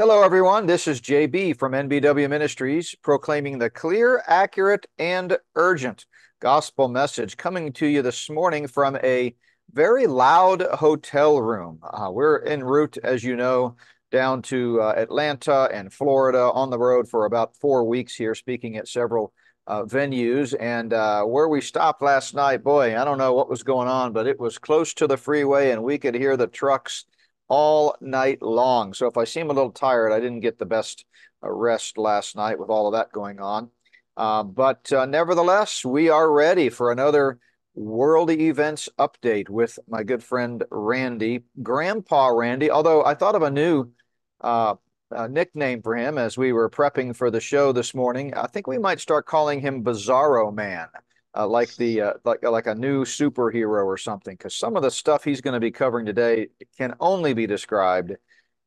Hello, everyone. This is JB from NBW Ministries, proclaiming the clear, accurate, and urgent gospel message coming to you this morning from a very loud hotel room. Uh, we're en route, as you know, down to uh, Atlanta and Florida on the road for about four weeks here, speaking at several uh, venues. And uh, where we stopped last night, boy, I don't know what was going on, but it was close to the freeway and we could hear the trucks all night long. So if I seem a little tired, I didn't get the best uh, rest last night with all of that going on. Uh, but uh, nevertheless, we are ready for another world events update with my good friend Randy, Grandpa Randy. Although I thought of a new uh, nickname for him as we were prepping for the show this morning. I think we might start calling him Bizarro Man uh, like the uh, like like a new superhero or something because some of the stuff he's going to be covering today can only be described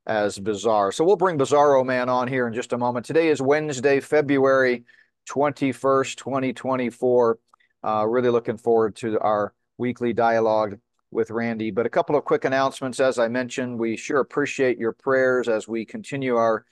as bizarre. So we'll bring Bizarro Man on here in just a moment. Today is Wednesday, February 21st, 2024. Uh, really looking forward to our weekly dialogue with Randy. But a couple of quick announcements. As I mentioned, we sure appreciate your prayers as we continue our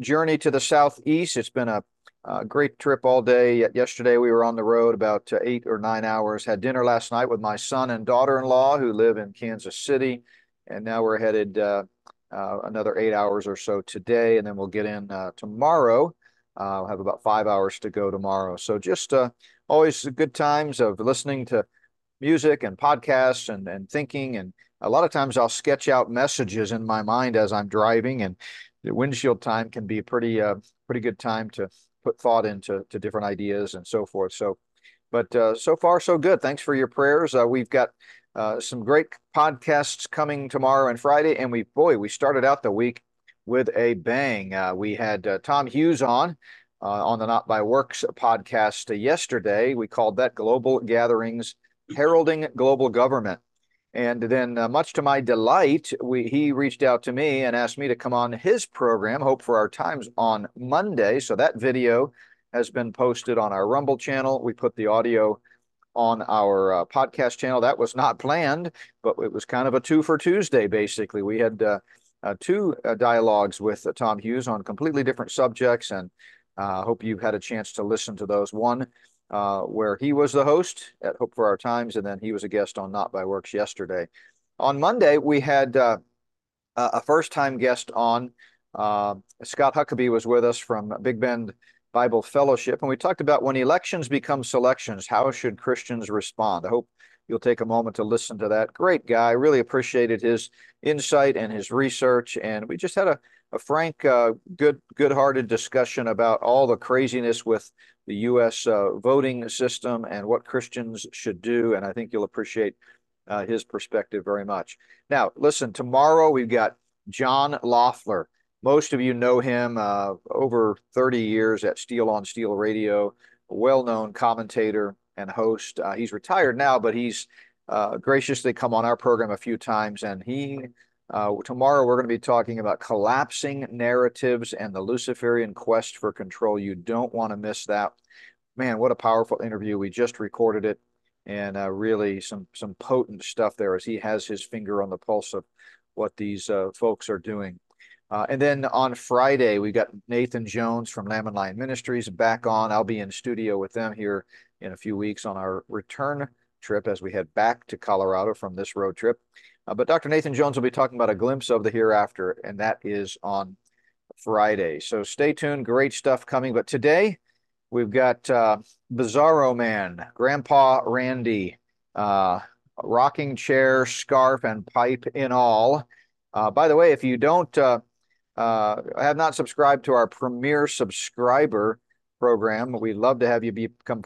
journey to the southeast. It's been a uh, great trip all day. Yesterday we were on the road about uh, eight or nine hours. Had dinner last night with my son and daughter-in-law who live in Kansas City, and now we're headed uh, uh another eight hours or so today, and then we'll get in uh, tomorrow. Uh, we'll have about five hours to go tomorrow. So just always good times of listening to music and podcasts and and thinking. And a lot of times I'll sketch out messages in my mind as I'm driving, and the windshield time can be a pretty pretty good time to put thought into to different ideas and so forth. So, but uh, so far so good. Thanks for your prayers. Uh, we've got uh, some great podcasts coming tomorrow and Friday, and we boy we started out the week with a bang. Uh, we had uh, Tom Hughes on. Uh, on the Not by Works podcast yesterday, we called that Global Gatherings Heralding Global Government. And then, uh, much to my delight, we, he reached out to me and asked me to come on his program, Hope for Our Times, on Monday. So that video has been posted on our Rumble channel. We put the audio on our uh, podcast channel. That was not planned, but it was kind of a two for Tuesday, basically. We had uh, uh two uh, dialogues with uh, Tom Hughes on completely different subjects, and I hope you had a chance to listen to those. One uh, where he was the host at Hope for Our Times, and then he was a guest on Not by Works yesterday. On Monday, we had uh, a first time guest on. Uh, Scott Huckabee was with us from Big Bend Bible Fellowship, and we talked about when elections become selections, how should Christians respond? I hope you'll take a moment to listen to that. Great guy. Really appreciated his insight and his research. And we just had a, a frank, uh, good, good-hearted discussion about all the craziness with the U.S. Uh, voting system and what Christians should do. And I think you'll appreciate uh, his perspective very much. Now, listen, tomorrow we've got John Loeffler. Most of you know him uh, over 30 years at Steel on Steel Radio, a well-known commentator and host. Uh, he's retired now, but he's uh, graciously come on our program a few times, and he uh, tomorrow, we're going to be talking about collapsing narratives and the Luciferian quest for control. You don't want to miss that. Man, what a powerful interview. We just recorded it and uh, really some, some potent stuff there as he has his finger on the pulse of what these uh, folks are doing. Uh, and then on Friday, we got Nathan Jones from Lamb and Lion Ministries back on. I'll be in studio with them here in a few weeks on our return trip as we head back to Colorado from this road trip. Uh, but Dr. Nathan Jones will be talking about a glimpse of the hereafter, and that is on Friday. So stay tuned. Great stuff coming. But today we've got uh, Bizarro Man, Grandpa Randy, uh, rocking chair, scarf, and pipe in all. Uh, by the way, if you don't uh, uh, have not subscribed to our premier subscriber program, we'd love to have you become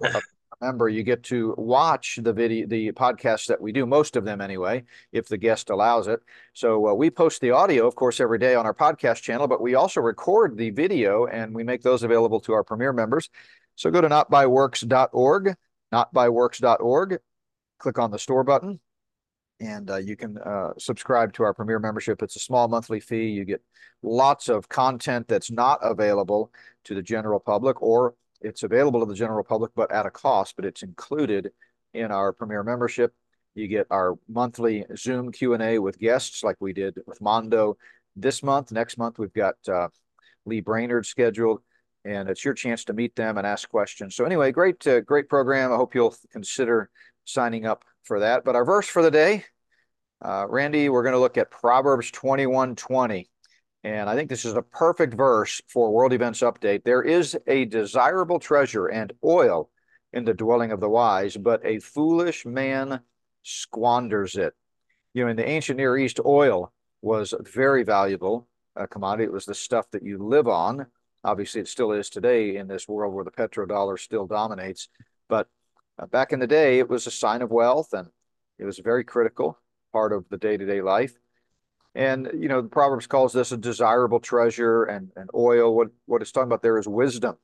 member, you get to watch the video, the podcasts that we do, most of them anyway, if the guest allows it. So uh, we post the audio, of course, every day on our podcast channel, but we also record the video and we make those available to our premier members. So go to notbyworks.org, notbyworks.org, click on the store button, and uh, you can uh, subscribe to our premier membership. It's a small monthly fee. You get lots of content that's not available to the general public or it's available to the general public, but at a cost, but it's included in our premier membership. You get our monthly Zoom Q&A with guests like we did with Mondo this month. Next month, we've got uh, Lee Brainard scheduled, and it's your chance to meet them and ask questions. So anyway, great, uh, great program. I hope you'll consider signing up for that. But our verse for the day, uh, Randy, we're going to look at Proverbs 21 20. And I think this is a perfect verse for World Events Update. There is a desirable treasure and oil in the dwelling of the wise, but a foolish man squanders it. You know, in the ancient Near East, oil was very valuable uh, commodity. It was the stuff that you live on. Obviously, it still is today in this world where the petrodollar still dominates. But uh, back in the day, it was a sign of wealth and it was a very critical part of the day to day life. And, you know, the Proverbs calls this a desirable treasure and, and oil. What, what it's talking about there is wisdom.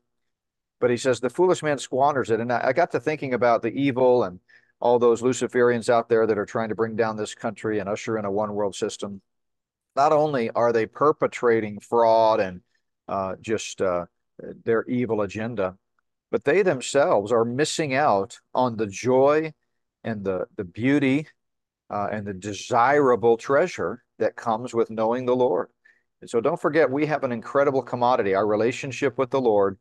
But he says the foolish man squanders it. And I, I got to thinking about the evil and all those Luciferians out there that are trying to bring down this country and usher in a one world system. Not only are they perpetrating fraud and uh, just uh, their evil agenda, but they themselves are missing out on the joy and the, the beauty uh, and the desirable treasure that comes with knowing the Lord. And so don't forget, we have an incredible commodity. Our relationship with the Lord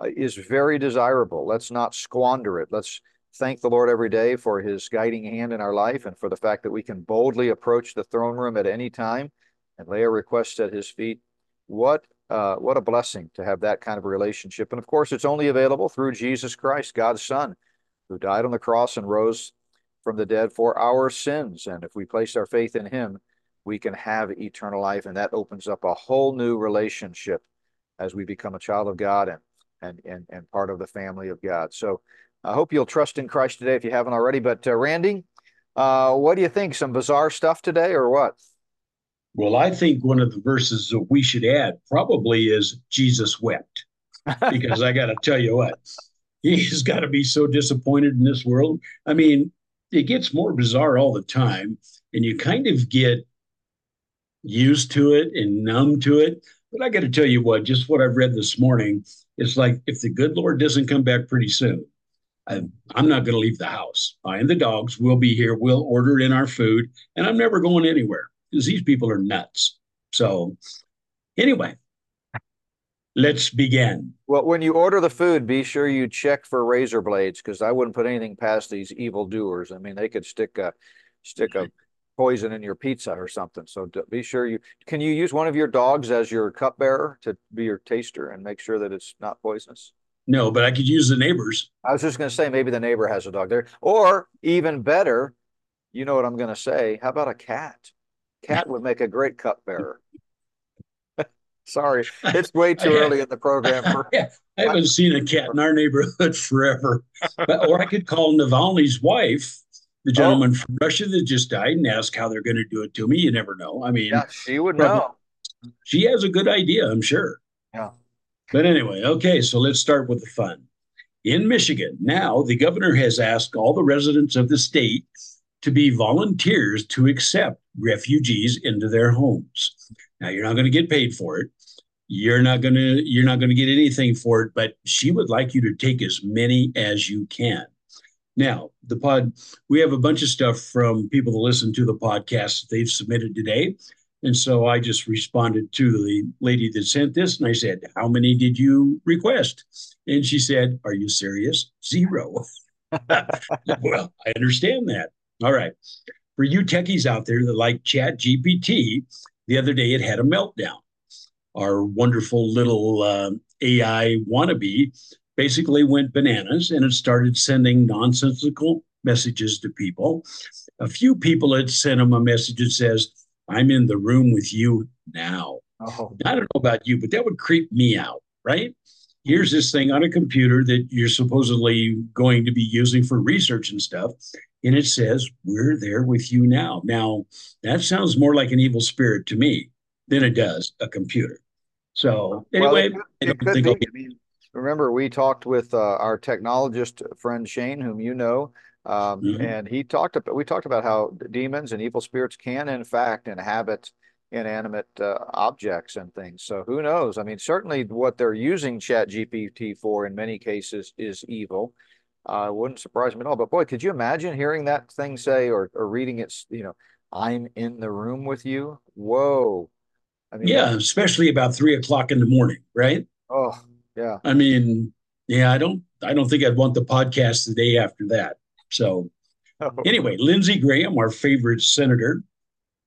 uh, is very desirable. Let's not squander it. Let's thank the Lord every day for his guiding hand in our life and for the fact that we can boldly approach the throne room at any time and lay a request at his feet. What uh, what a blessing to have that kind of relationship. And of course, it's only available through Jesus Christ, God's Son, who died on the cross and rose from the dead for our sins. And if we place our faith in him, we can have eternal life. And that opens up a whole new relationship as we become a child of God and and and, and part of the family of God. So I hope you'll trust in Christ today if you haven't already. But uh, Randy, uh, what do you think? Some bizarre stuff today, or what? Well, I think one of the verses that we should add probably is Jesus wept, because I got to tell you what, he's got to be so disappointed in this world. I mean, it gets more bizarre all the time, and you kind of get used to it and numb to it. But I got to tell you what, just what I've read this morning, it's like if the good Lord doesn't come back pretty soon, I'm, I'm not going to leave the house. I and the dogs will be here. We'll order in our food, and I'm never going anywhere because these people are nuts. So, anyway, let's begin. Well, when you order the food, be sure you check for razor blades because I wouldn't put anything past these evil doers. I mean, they could stick a stick a poison in your pizza or something. So be sure you can you use one of your dogs as your cupbearer to be your taster and make sure that it's not poisonous. No, but I could use the neighbors. I was just going to say maybe the neighbor has a dog there, or even better, you know what I'm going to say? How about a cat? Cat would make a great cupbearer. Sorry, it's way too early in the program. For... I haven't seen a cat in our neighborhood forever. But, or I could call Navalny's wife, the oh. gentleman oh. from Russia that just died, and ask how they're going to do it to me. You never know. I mean, yeah, she would know. She has a good idea, I'm sure. Yeah. But anyway, okay, so let's start with the fun. In Michigan, now the governor has asked all the residents of the state to be volunteers to accept refugees into their homes. Now you're not going to get paid for it. You're not going to you're not going to get anything for it, but she would like you to take as many as you can. Now, the pod we have a bunch of stuff from people that listen to the podcast that they've submitted today. And so I just responded to the lady that sent this and I said, How many did you request? And she said, Are you serious? Zero. well, I understand that. All right. For you techies out there that like Chat GPT, the other day it had a meltdown. Our wonderful little uh, AI wannabe basically went bananas and it started sending nonsensical messages to people. A few people had sent him a message that says, I'm in the room with you now. Oh. I don't know about you, but that would creep me out, right? Here's this thing on a computer that you're supposedly going to be using for research and stuff. And it says, We're there with you now. Now, that sounds more like an evil spirit to me than it does a computer. So, anyway, well, it, it I don't think remember, we talked with uh, our technologist friend Shane, whom you know, um, mm-hmm. And he talked about we talked about how demons and evil spirits can in fact inhabit inanimate uh, objects and things. So who knows? I mean, certainly what they're using Chat GPT for in many cases is evil. Uh, wouldn't surprise me at all. But boy, could you imagine hearing that thing say or, or reading it? You know, I'm in the room with you. Whoa, I mean, yeah, especially about three o'clock in the morning, right? Oh, yeah. I mean, yeah, I don't, I don't think I'd want the podcast the day after that. So, oh. anyway, Lindsey Graham, our favorite senator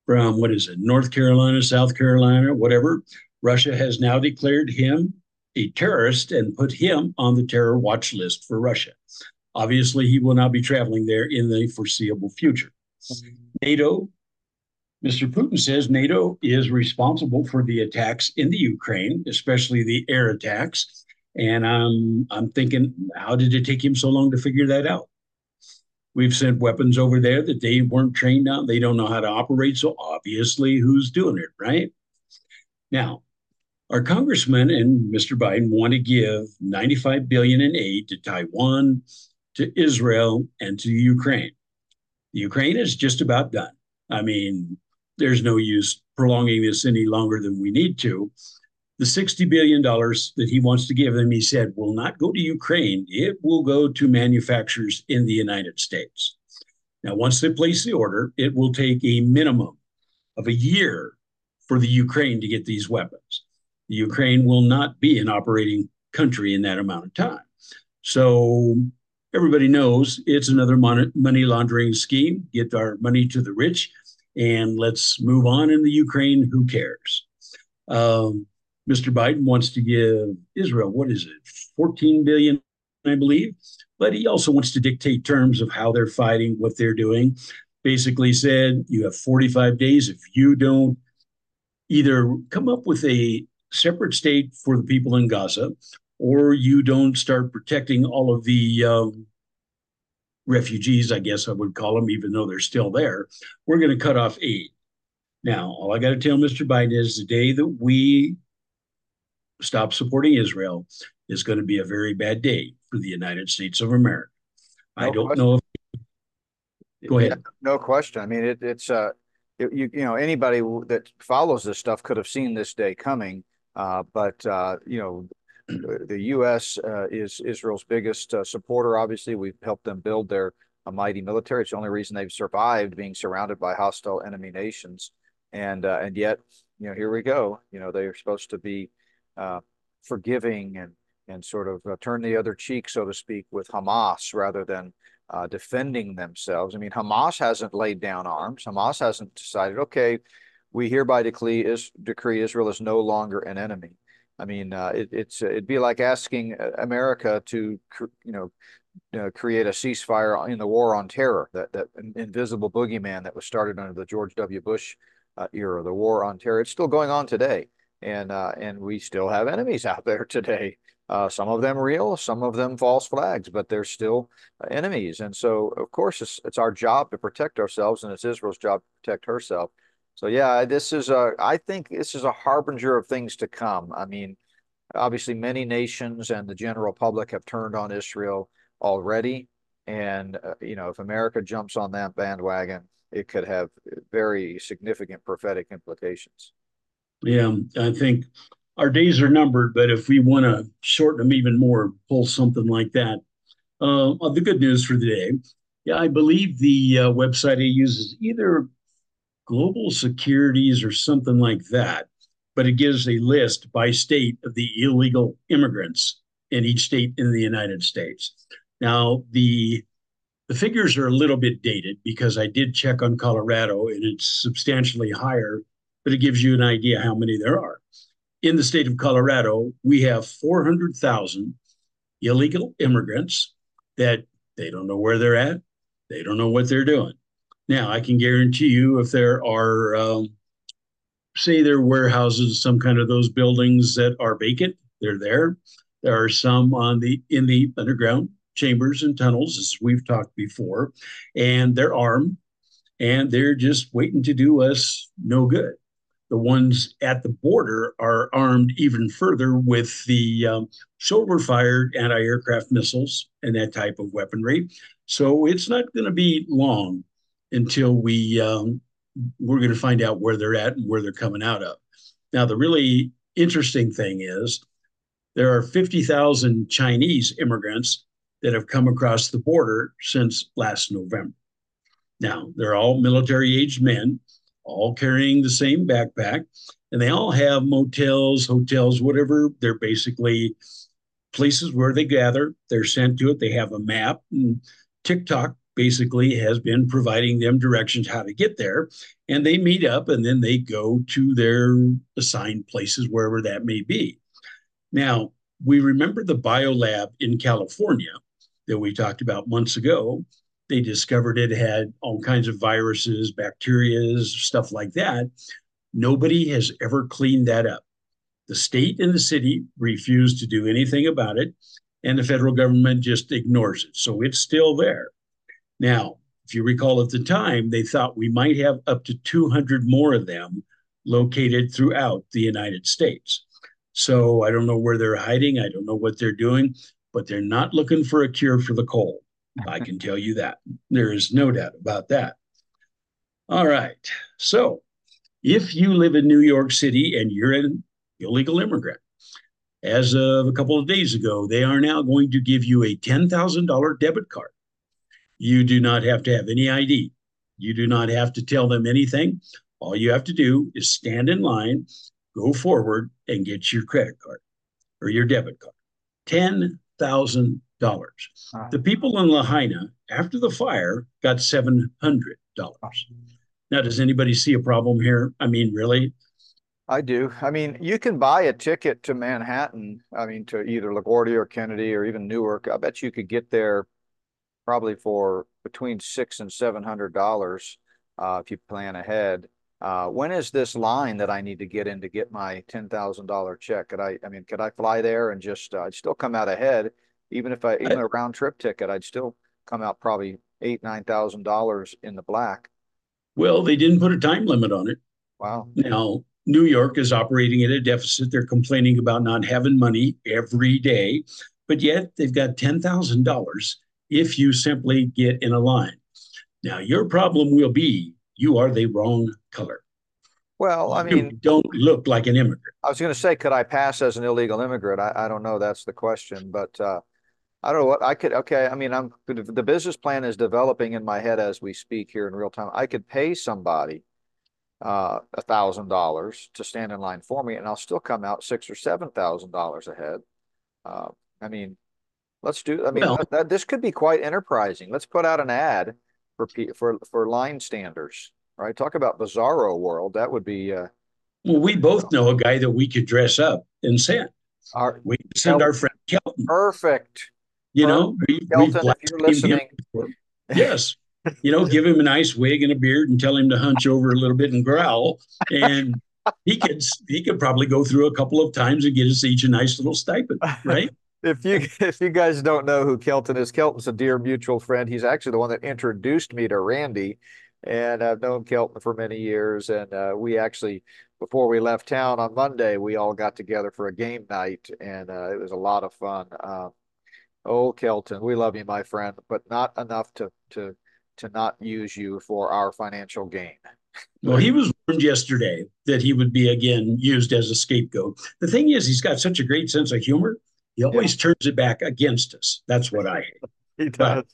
from what is it, North Carolina, South Carolina, whatever, Russia has now declared him a terrorist and put him on the terror watch list for Russia. Obviously, he will not be traveling there in the foreseeable future. NATO, Mr. Putin says NATO is responsible for the attacks in the Ukraine, especially the air attacks. And I'm I'm thinking, how did it take him so long to figure that out? We've sent weapons over there that they weren't trained on. They don't know how to operate. So obviously, who's doing it, right? Now, our congressman and Mr. Biden want to give 95 billion in aid to Taiwan, to Israel, and to Ukraine. The Ukraine is just about done. I mean, there's no use prolonging this any longer than we need to. The $60 billion that he wants to give them, he said, will not go to Ukraine. It will go to manufacturers in the United States. Now, once they place the order, it will take a minimum of a year for the Ukraine to get these weapons. The Ukraine will not be an operating country in that amount of time. So everybody knows it's another money laundering scheme. Get our money to the rich, and let's move on in the Ukraine. Who cares? Um, Mr. Biden wants to give Israel what is it, 14 billion, I believe, but he also wants to dictate terms of how they're fighting, what they're doing. Basically, said you have 45 days if you don't either come up with a separate state for the people in Gaza, or you don't start protecting all of the um, refugees, I guess I would call them, even though they're still there, we're going to cut off aid. Now, all I got to tell Mr. Biden is the day that we stop supporting Israel is going to be a very bad day for the United States of America. No I don't question. know if. Go ahead. Yeah, no question. I mean, it, it's uh, it, you you know anybody that follows this stuff could have seen this day coming. Uh, but uh, you know, the U.S. Uh, is Israel's biggest uh, supporter. Obviously, we've helped them build their a mighty military. It's the only reason they've survived being surrounded by hostile enemy nations. And uh, and yet, you know, here we go. You know, they are supposed to be uh, forgiving and and sort of uh, turn the other cheek, so to speak, with Hamas rather than uh, defending themselves. I mean, Hamas hasn't laid down arms. Hamas hasn't decided, okay, we hereby decree, is, decree Israel is no longer an enemy. I mean, uh, it, it's it'd be like asking uh, America to, you know, uh, create a ceasefire in the war on terror, that that invisible boogeyman that was started under the George W. Bush uh, era, the war on terror. It's still going on today, and uh, and we still have enemies out there today. Uh, some of them real, some of them false flags, but they're still enemies. And so, of course, it's, it's our job to protect ourselves, and it's Israel's job to protect herself. So yeah, this is a. I think this is a harbinger of things to come. I mean, obviously, many nations and the general public have turned on Israel already, and uh, you know, if America jumps on that bandwagon, it could have very significant prophetic implications. Yeah, I think our days are numbered, but if we want to shorten them even more, pull something like that. Uh, the good news for the day, yeah, I believe the uh, website he uses either global securities or something like that, but it gives a list by state of the illegal immigrants in each state in the United States. Now, the the figures are a little bit dated because I did check on Colorado and it's substantially higher, but it gives you an idea how many there are. In the state of Colorado, we have 400,000 illegal immigrants that they don't know where they're at, they don't know what they're doing. Now, I can guarantee you if there are, um, say, there are warehouses, some kind of those buildings that are vacant, they're there. There are some on the in the underground chambers and tunnels, as we've talked before, and they're armed and they're just waiting to do us no good. The ones at the border are armed even further with the um, shoulder fired anti aircraft missiles and that type of weaponry. So it's not going to be long until we um, we're going to find out where they're at and where they're coming out of. Now, the really interesting thing is there are 50,000 Chinese immigrants that have come across the border since last November. Now, they're all military aged men. All carrying the same backpack, and they all have motels, hotels, whatever. They're basically places where they gather. They're sent to it. They have a map, and TikTok basically has been providing them directions how to get there. And they meet up and then they go to their assigned places, wherever that may be. Now, we remember the biolab in California that we talked about months ago. They discovered it had all kinds of viruses, bacteria, stuff like that. Nobody has ever cleaned that up. The state and the city refuse to do anything about it, and the federal government just ignores it. So it's still there. Now, if you recall at the time, they thought we might have up to 200 more of them located throughout the United States. So I don't know where they're hiding. I don't know what they're doing, but they're not looking for a cure for the cold. I can tell you that. There is no doubt about that. All right. So if you live in New York City and you're an illegal immigrant, as of a couple of days ago, they are now going to give you a $10,000 debit card. You do not have to have any ID. You do not have to tell them anything. All you have to do is stand in line, go forward, and get your credit card or your debit card. $10,000. The people in Lahaina, after the fire, got $700. Now, does anybody see a problem here? I mean, really? I do. I mean, you can buy a ticket to Manhattan. I mean, to either LaGuardia or Kennedy or even Newark. I bet you could get there probably for between six and seven hundred dollars uh, if you plan ahead. Uh, when is this line that I need to get in to get my ten thousand dollar check? Could I? I mean, could I fly there and just? Uh, I'd still come out ahead, even if I even a round trip ticket. I'd still come out probably eight nine thousand dollars in the black. Well, they didn't put a time limit on it. Wow. Now New York is operating at a deficit. They're complaining about not having money every day, but yet they've got ten thousand dollars if you simply get in a line. Now, your problem will be you are the wrong color. Well, I mean, you don't look like an immigrant. I was going to say, could I pass as an illegal immigrant? I, I don't know. That's the question, but uh, I don't know what I could. Okay, I mean, I'm the business plan is developing in my head as we speak here in real time. I could pay somebody uh, a thousand dollars to stand in line for me, and I'll still come out six or seven thousand dollars ahead. Uh, I mean, Let's do. I mean, well, that, this could be quite enterprising. Let's put out an ad for for for line standers. Right? Talk about bizarro world. That would be. Uh, well, we both know a guy that we could dress up and send. Our, we send our friend Kelton. Perfect. You know, we, Kelton, if you're listening. yes. you know, give him a nice wig and a beard and tell him to hunch over a little bit and growl. And he could he could probably go through a couple of times and get us each a nice little stipend, right? if you if you guys don't know who Kelton is, Kelton's a dear mutual friend. He's actually the one that introduced me to Randy, and I've known Kelton for many years. And uh, we actually, before we left town on Monday, we all got together for a game night, and uh, it was a lot of fun. Uh, oh, Kelton, we love you, my friend, but not enough to to to not use you for our financial gain. Well, he was warned yesterday that he would be again used as a scapegoat. The thing is, he's got such a great sense of humor he always yeah. turns it back against us. That's what I hate. he does. But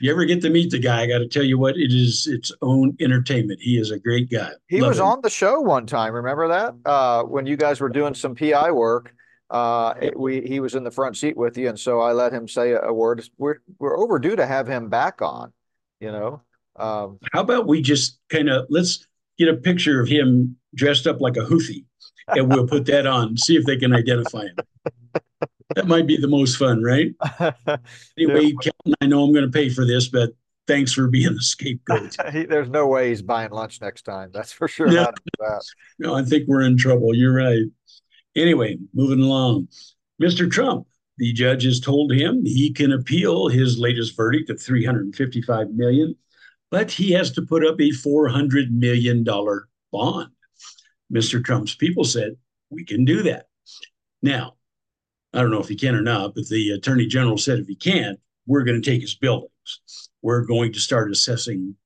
you ever get to meet the guy, I got to tell you what, it is its own entertainment. He is a great guy. He Love was him. on the show one time. Remember that? Uh, when you guys were doing some PI work, uh, it, we he was in the front seat with you, and so I let him say a, a word. We're we're overdue to have him back on. You know. Um, How about we just kind of let's get a picture of him dressed up like a Houthi, and we'll put that on. See if they can identify him. that might be the most fun, right? anyway, Kelton, I know I'm going to pay for this, but thanks for being the scapegoat. There's no way he's buying lunch next time. That's for sure. No, no, I think we're in trouble. You're right. Anyway, moving along. Mr. Trump, the judge has told him he can appeal his latest verdict of 355 million, but he has to put up a 400 million dollar bond. Mr. Trump's people said, "We can do that." Now, I don't know if he can or not, but the attorney general said if he can't, we're going to take his buildings. We're going to start assessing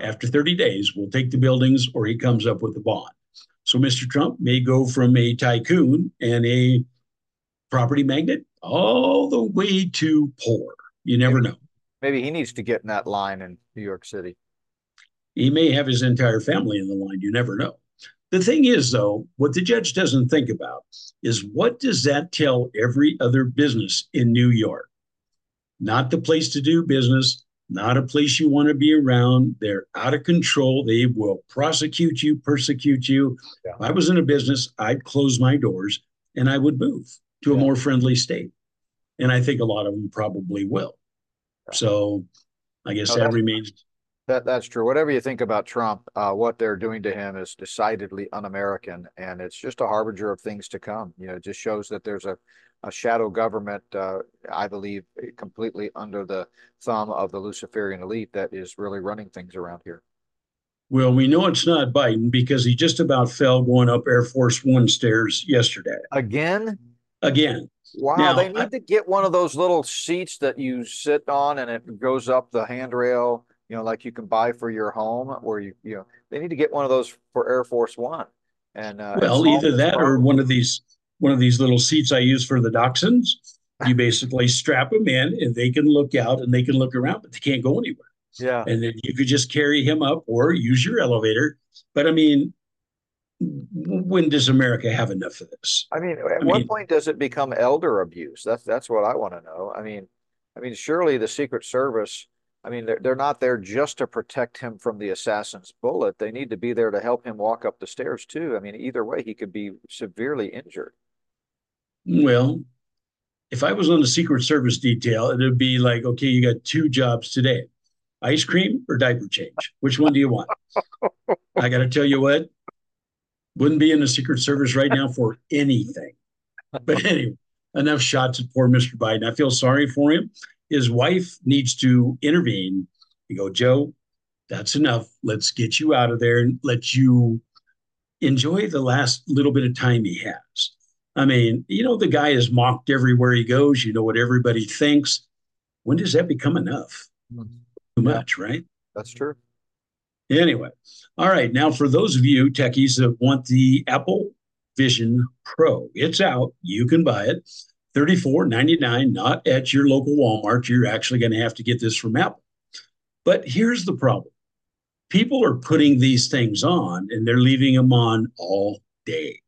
after 30 days. We'll take the buildings or he comes up with a bond. So Mr. Trump may go from a tycoon and a property magnate all the way to poor. You never maybe, know. Maybe he needs to get in that line in New York City. He may have his entire family in the line. You never know. The thing is, though, what the judge doesn't think about is what does that tell every other business in New York? Not the place to do business, not a place you want to be around. They're out of control. They will prosecute you, persecute you. Yeah. If I was in a business, I'd close my doors and I would move to yeah. a more friendly state. And I think a lot of them probably will. Yeah. So I guess no, that remains. That that's true. Whatever you think about Trump, uh, what they're doing to him is decidedly un-American, and it's just a harbinger of things to come. You know, it just shows that there's a a shadow government, uh, I believe, completely under the thumb of the Luciferian elite that is really running things around here. Well, we know it's not Biden because he just about fell going up Air Force One stairs yesterday. Again? Again. Wow, now, they need I, to get one of those little seats that you sit on and it goes up the handrail, you know, like you can buy for your home, where you, you know, they need to get one of those for Air Force One. And uh, well, either that or one of these one of these little seats I use for the dachshunds. You basically strap them in and they can look out and they can look around, but they can't go anywhere. Yeah. And then you could just carry him up or use your elevator. But I mean, when does America have enough of this? I mean, at I what mean, point does it become elder abuse? That's that's what I want to know. I mean, I mean, surely the Secret Service. I mean, they're, they're not there just to protect him from the assassin's bullet. They need to be there to help him walk up the stairs too. I mean, either way, he could be severely injured. Well, if I was on the Secret Service detail, it would be like, okay, you got two jobs today ice cream or diaper change. Which one do you want? I got to tell you what, wouldn't be in the Secret Service right now for anything. But anyway, enough shots at poor Mr. Biden. I feel sorry for him. His wife needs to intervene. You go, Joe, that's enough. Let's get you out of there and let you enjoy the last little bit of time he has. I mean, you know, the guy is mocked everywhere he goes. You know what everybody thinks. When does that become enough? Mm-hmm. Too much, right? That's true. Anyway, all right. Now, for those of you techies that want the Apple Vision Pro, it's out. You can buy it. $34.99, not at your local Walmart. You're actually going to have to get this from Apple. But here's the problem people are putting these things on and they're leaving them on all day.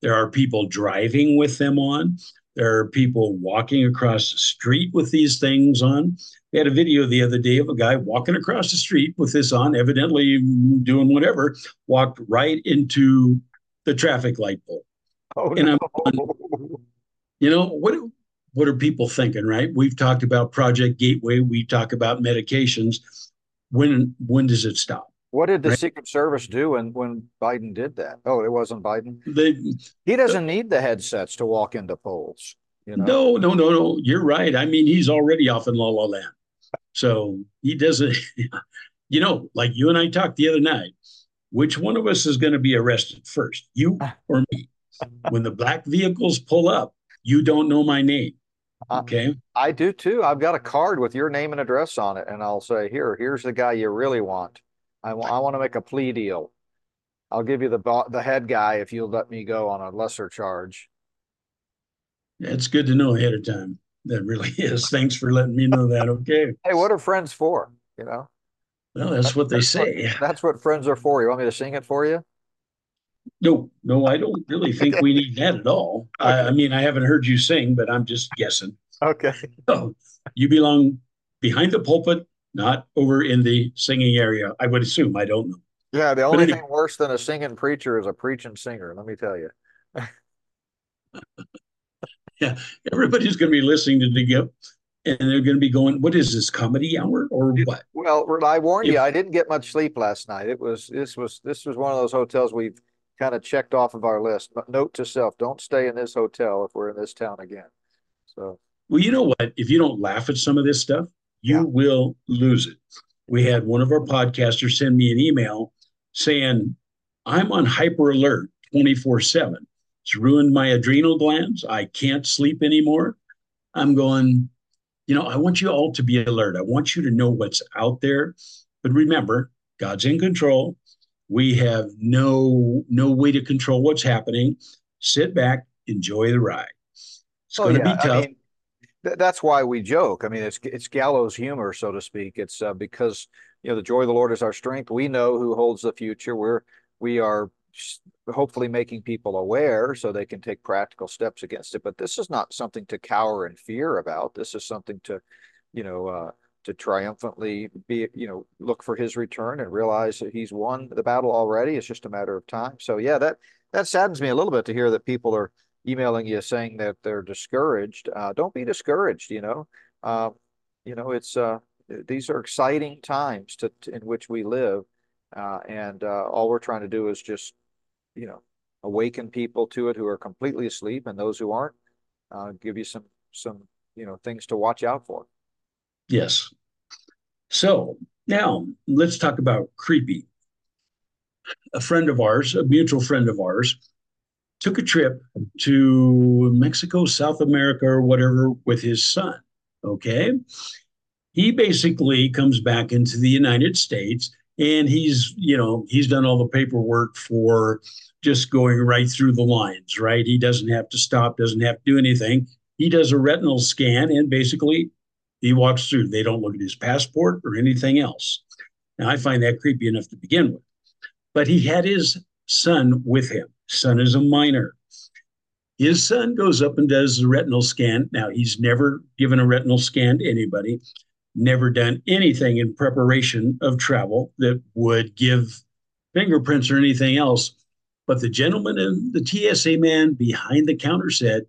There are people driving with them on. There are people walking across the street with these things on. We had a video the other day of a guy walking across the street with this on, evidently doing whatever, walked right into the traffic light pole. Oh, and no. I'm, you know, what what are people thinking, right? We've talked about Project Gateway, we talk about medications. When when does it stop? What did the right? Secret Service do when, when Biden did that? Oh, it wasn't Biden. They, he doesn't need the headsets to walk into poles. You know? No, no, no, no. You're right. I mean, he's already off in La La Land, so he doesn't. You know, like you and I talked the other night. Which one of us is going to be arrested first, you or me? when the black vehicles pull up, you don't know my name. Uh, okay. I do too. I've got a card with your name and address on it, and I'll say, "Here, here's the guy you really want." I, w- I want to make a plea deal. I'll give you the the head guy if you'll let me go on a lesser charge. Yeah, it's good to know ahead of time. That really is. Thanks for letting me know that. Okay. Hey, what are friends for? You know. Well, that's, that's what they that's say. What, that's what friends are for. You want me to sing it for you? No, no, I don't really think we need that at all. Okay. I, I, mean, I haven't heard you sing, but I'm just guessing. Okay. So you belong behind the pulpit not over in the singing area. I would assume. I don't know. Yeah, the only anyway, thing worse than a singing preacher is a preaching singer. Let me tell you. yeah, everybody's going to be listening to the gift, and they're going to be going, "What is this comedy hour or what?" Well, I warned if, you, I didn't get much sleep last night. It was this was this was one of those hotels we've kind of checked off of our list. But note to self: don't stay in this hotel if we're in this town again. So. Well, you know what? If you don't laugh at some of this stuff, you yeah. will lose it. We had one of our podcasters send me an email saying, I'm on hyper alert 24 7. It's ruined my adrenal glands. I can't sleep anymore. I'm going, you know, I want you all to be alert. I want you to know what's out there. But remember, God's in control. We have no no way to control what's happening. Sit back, enjoy the ride. It's oh, going to yeah. be tough. I mean, that's why we joke. I mean, it's it's gallows humor, so to speak. It's uh, because you know, the joy of the Lord is our strength. We know who holds the future. We're we are hopefully making people aware so they can take practical steps against it. But this is not something to cower in fear about. This is something to, you know, uh, to triumphantly be, you know, look for his return and realize that he's won the battle already. It's just a matter of time. So yeah, that that saddens me a little bit to hear that people are emailing you saying that they're discouraged. Uh, don't be discouraged. You know, uh, you know, it's uh, these are exciting times to, to in which we live, uh, and uh, all we're trying to do is just you know, awaken people to it who are completely asleep and those who aren't, give you some, some, you know, things to watch out for. Yes. So now let's talk about creepy. A friend of ours, a mutual friend of ours, took a trip to Mexico, South America, or whatever with his son. Okay. He basically comes back into the United States and he's, you know, he's done all the paperwork for just going right through the lines, right? He doesn't have to stop, doesn't have to do anything. He does a retinal scan and basically he walks through. They don't look at his passport or anything else. Now, I find that creepy enough to begin with. But he had his son with him. Son is a minor. His son goes up and does the retinal scan. Now, he's never given a retinal scan to anybody, never done anything in preparation of travel that would give fingerprints or anything else. But the gentleman and the TSA man behind the counter said,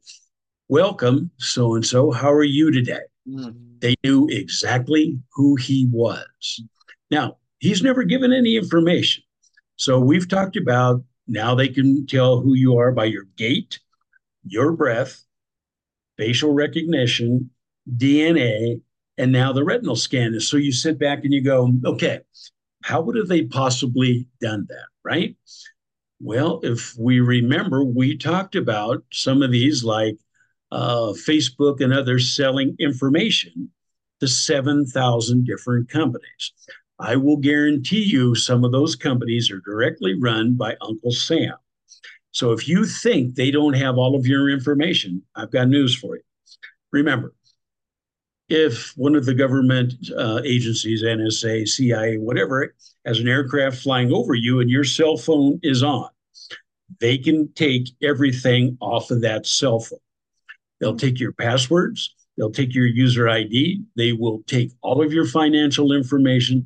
Welcome, so and so. How are you today? Mm-hmm. They knew exactly who he was. Now, he's never given any information. So we've talked about now they can tell who you are by your gait, your breath, facial recognition, DNA, and now the retinal scan is. So you sit back and you go, okay, how would have they possibly done that, right? Well, if we remember, we talked about some of these like uh, Facebook and others selling information to 7,000 different companies. I will guarantee you some of those companies are directly run by Uncle Sam. So if you think they don't have all of your information, I've got news for you. Remember, if one of the government uh, agencies, NSA, CIA, whatever, has an aircraft flying over you and your cell phone is on, they can take everything off of that cell phone. They'll take your passwords, they'll take your user ID, they will take all of your financial information.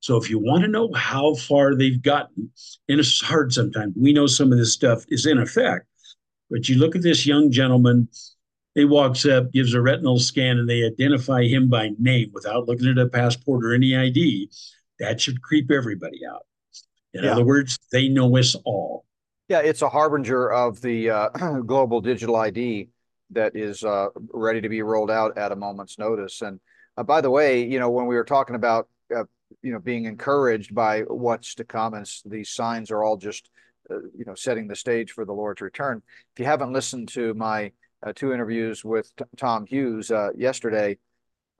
So if you want to know how far they've gotten, and it's hard sometimes, we know some of this stuff is in effect, but you look at this young gentleman he walks up, gives a retinal scan, and they identify him by name without looking at a passport or any ID. That should creep everybody out. In yeah. other words, they know us all. Yeah, it's a harbinger of the uh, global digital ID that is uh, ready to be rolled out at a moment's notice. And uh, by the way, you know, when we were talking about, uh, you know, being encouraged by what's to come, and these signs are all just, uh, you know, setting the stage for the Lord's return. If you haven't listened to my uh, two interviews with Tom Hughes uh, yesterday.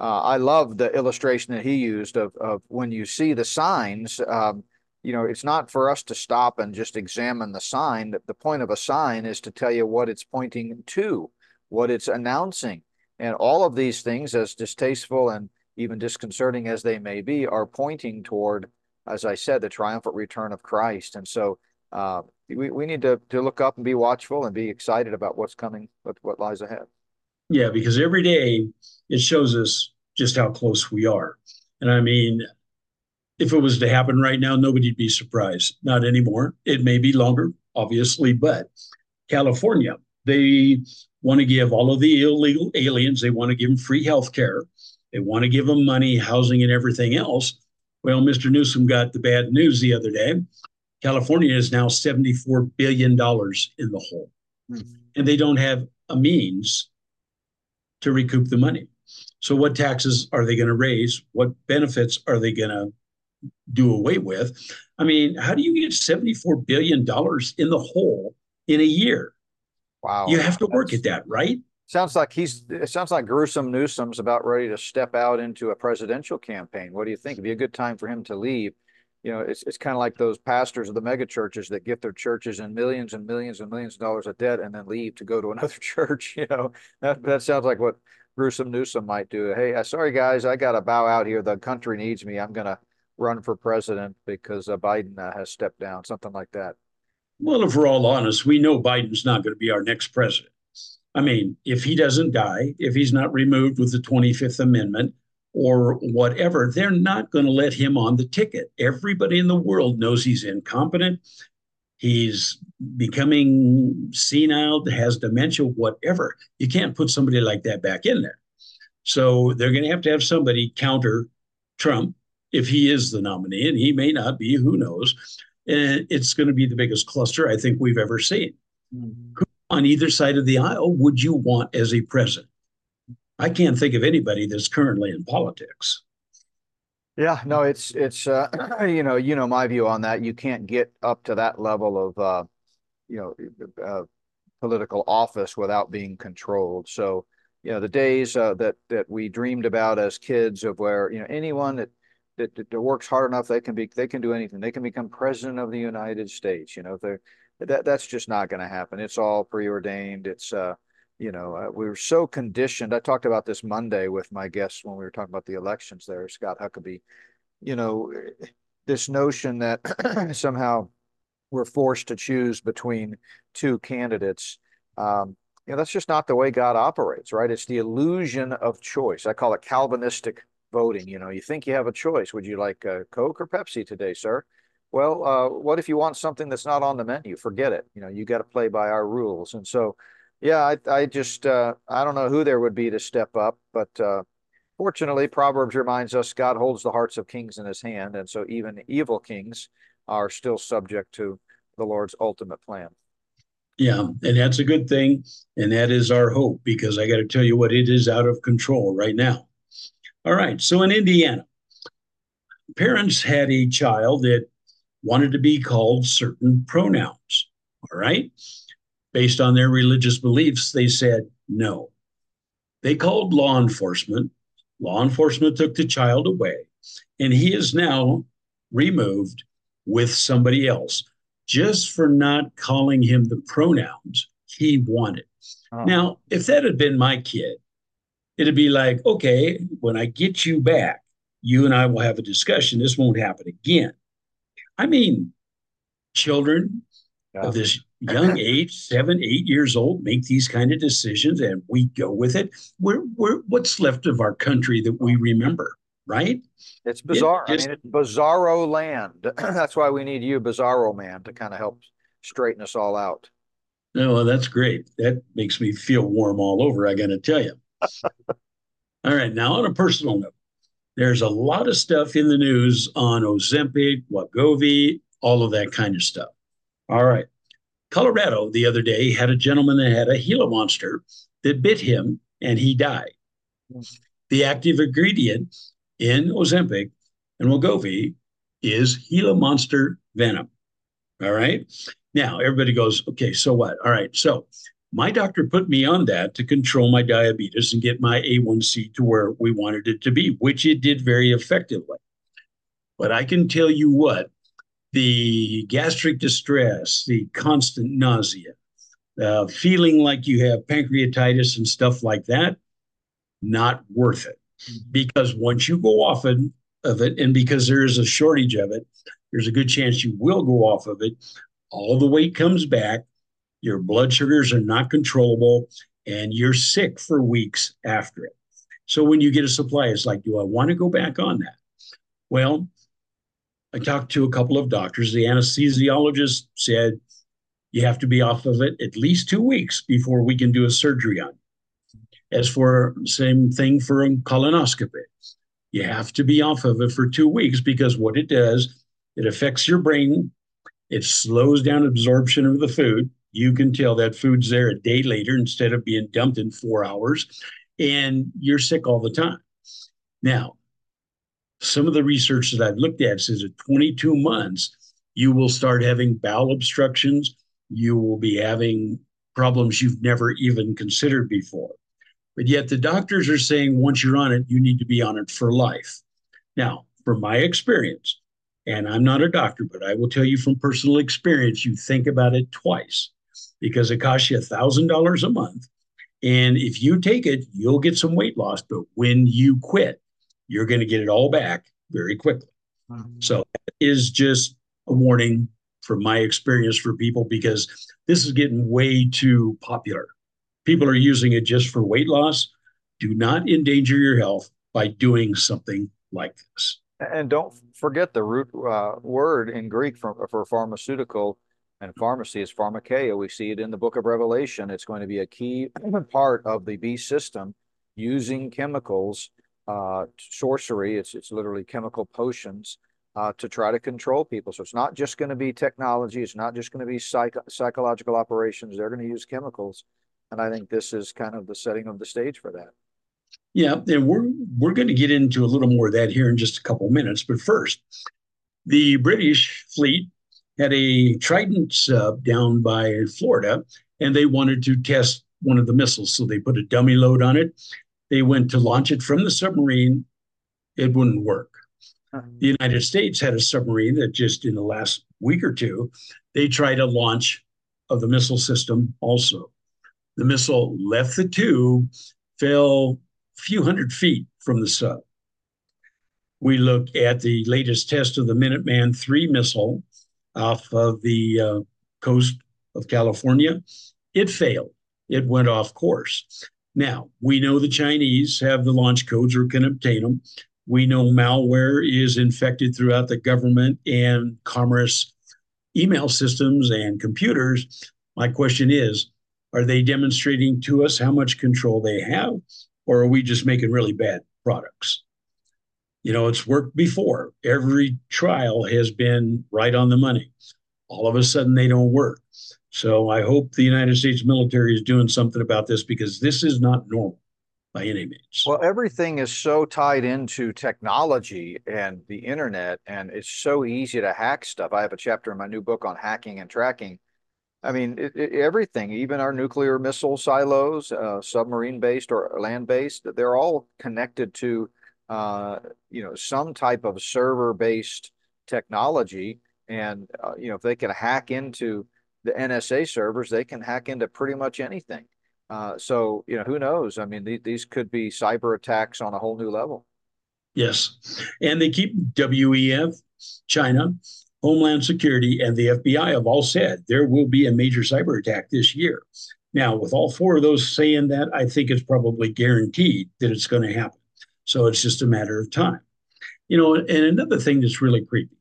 I love the illustration that he used of, of when you see the signs. Um, you know, it's not for us to stop and just examine the sign. The point of a sign is to tell you what it's pointing to, what it's announcing. And all of these things, as distasteful and even disconcerting as they may be, are pointing toward, as I said, the triumphant return of Christ. And so uh, we, we need to, to look up and be watchful and be excited about what's coming, what, what lies ahead. Yeah, because every day it shows us just how close we are. And I mean, if it was to happen right now, nobody'd be surprised. Not anymore. It may be longer, obviously, but California, they want to give all of the illegal aliens, they want to give them free health care. They want to give them money, housing, and everything else. Well, Mr. Newsom got the bad news the other day. California is now $74 billion in the hole. Mm-hmm. And they don't have a means to recoup the money. So, what taxes are they going to raise? What benefits are they going to do away with? I mean, how do you get $74 billion in the hole in a year? Wow. You have to work at that, right? Sounds like he's, it sounds like gruesome Newsom's about ready to step out into a presidential campaign. What do you think? It'd be a good time for him to leave you know, it's, it's kind of like those pastors of the mega churches that get their churches in millions and millions and millions of dollars of debt and then leave to go to another church. You know, that, that sounds like what gruesome Newsom might do. Hey, uh, sorry guys, I got to bow out here. The country needs me. I'm going to run for president because uh, Biden uh, has stepped down, something like that. Well, if we're all honest, we know Biden's not going to be our next president. I mean, if he doesn't die, if he's not removed with the 25th Amendment or whatever, they're not going to let him on the ticket. Everybody in the world knows he's incompetent. He's becoming senile, has dementia, whatever. You can't put somebody like that back in there. So they're going to have to have somebody counter Trump if he is the nominee, and he may not be, who knows. And it's going to be the biggest cluster I think we've ever seen. Mm-hmm on either side of the aisle would you want as a president? I can't think of anybody that's currently in politics. Yeah, no, it's it's uh, you know you know my view on that. You can't get up to that level of uh, you know uh, political office without being controlled. So you know the days uh, that that we dreamed about as kids of where you know anyone that, that that works hard enough they can be they can do anything. They can become president of the United States. You know they're that that's just not going to happen. It's all preordained. It's uh, you know, uh, we were so conditioned. I talked about this Monday with my guests when we were talking about the elections there, Scott Huckabee. You know, this notion that somehow we're forced to choose between two candidates. Um, you know, that's just not the way God operates, right? It's the illusion of choice. I call it Calvinistic voting. You know, you think you have a choice. Would you like uh, Coke or Pepsi today, sir? well, uh, what if you want something that's not on the menu? Forget it. You know, you got to play by our rules. And so, yeah, I, I just, uh, I don't know who there would be to step up, but uh, fortunately, Proverbs reminds us God holds the hearts of kings in his hand. And so even evil kings are still subject to the Lord's ultimate plan. Yeah, and that's a good thing. And that is our hope because I got to tell you what, it is out of control right now. All right. So in Indiana, parents had a child that wanted to be called certain pronouns. All right. Based on their religious beliefs, they said no. They called law enforcement. Law enforcement took the child away, and he is now removed with somebody else just for not calling him the pronouns he wanted. Oh. Now, if that had been my kid, it'd be like, okay, when I get you back, you and I will have a discussion. This won't happen again. I mean, children yeah. of this young age, seven, eight years old, make these kind of decisions, and we go with it. We're, we're what's left of our country that we remember, right? It's bizarre. It just, I mean, it's bizarro land. that's why we need you, Bizarro Man, to kind of help straighten us all out. No, well, that's great. That makes me feel warm all over. I got to tell you. all right, now on a personal note, there's a lot of stuff in the news on Ozempic, Wegovy, all of that kind of stuff. All right. Colorado the other day had a gentleman that had a Gila monster that bit him and he died. The active ingredient in Ozempic and Wegovy is Gila monster venom. All right. Now everybody goes, okay, so what? All right. So my doctor put me on that to control my diabetes and get my A1C to where we wanted it to be, which it did very effectively. But I can tell you what the gastric distress, the constant nausea, uh, feeling like you have pancreatitis and stuff like that, not worth it. Because once you go off of it, and because there is a shortage of it, there's a good chance you will go off of it. All the weight comes back your blood sugars are not controllable, and you're sick for weeks after it. So when you get a supply, it's like, do I want to go back on that? Well, I talked to a couple of doctors. The anesthesiologist said you have to be off of it at least two weeks before we can do a surgery on. As for same thing for a colonoscopy, you have to be off of it for two weeks because what it does, it affects your brain. It slows down absorption of the food you can tell that food's there a day later instead of being dumped in four hours, and you're sick all the time. Now, some of the research that I've looked at says at 22 months, you will start having bowel obstructions. You will be having problems you've never even considered before. But yet the doctors are saying once you're on it, you need to be on it for life. Now, from my experience, and I'm not a doctor, but I will tell you from personal experience, you think about it twice because it costs you $1,000 a month. And if you take it, you'll get some weight loss. But when you quit, you're going to get it all back very quickly. Mm-hmm. So it is just a warning from my experience for people because this is getting way too popular. People are using it just for weight loss. Do not endanger your health by doing something like this. And don't forget the root uh, word in Greek for, for pharmaceutical and pharmacy is pharmakeia. We see it in the book of Revelation. It's going to be a key part of the beast system using chemicals, uh, sorcery. It's, it's literally chemical potions uh, to try to control people. So it's not just going to be technology. It's not just going to be psych psychological operations. They're going to use chemicals. And I think this is kind of the setting of the stage for that. Yeah, and we're we're going to get into a little more of that here in just a couple minutes. But first, the British fleet had a Trident sub down by Florida, and they wanted to test one of the missiles. So they put a dummy load on it. They went to launch it from the submarine. It wouldn't work. Uh-huh. The United States had a submarine that just in the last week or two, they tried a launch of the missile system also. The missile left the tube, fell a few hundred feet from the sub. We look at the latest test of the Minuteman III missile off of the uh, coast of California. It failed, it went off course. Now, we know the Chinese have the launch codes or can obtain them. We know malware is infected throughout the government and commerce email systems and computers. My question is are they demonstrating to us how much control they have, or are we just making really bad products? You know, it's worked before. Every trial has been right on the money. All of a sudden, they don't work. So I hope the United States military is doing something about this because this is not normal by any means. Well, everything is so tied into technology and the internet, and it's so easy to hack stuff. I have a chapter in my new book on hacking and tracking. I mean, it, it, everything, even our nuclear missile silos, uh, submarine based or land based, they're all connected to, uh, you know, some type of server based technology. And, uh, you know, if they can hack into the NSA servers, they can hack into pretty much anything. Uh, so you know, who knows? I mean, th- these could be cyber attacks on a whole new level. Yes, and they keep WEF, China, Homeland Security, and the FBI have all said there will be a major cyber attack this year. Now, with all four of those saying that, I think it's probably guaranteed that it's going to happen. So it's just a matter of time. You know, and another thing that's really creepy.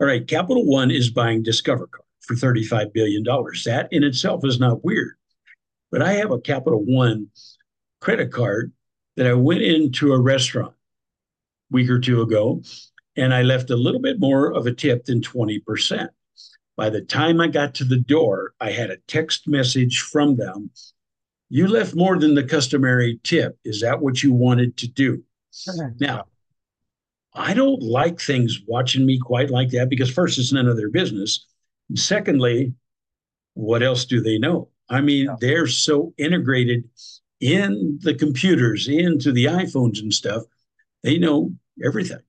All right, Capital One is buying Discover Card for $35 billion. That in itself is not weird. But I have a Capital One credit card that I went into a restaurant a week or two ago, and I left a little bit more of a tip than 20%. By the time I got to the door, I had a text message from them. You left more than the customary tip. Is that what you wanted to do? Now, I don't like things watching me quite like that because, first, it's none of their business. And secondly, what else do they know? I mean, yeah. they're so integrated in the computers, into the iPhones and stuff. They know everything.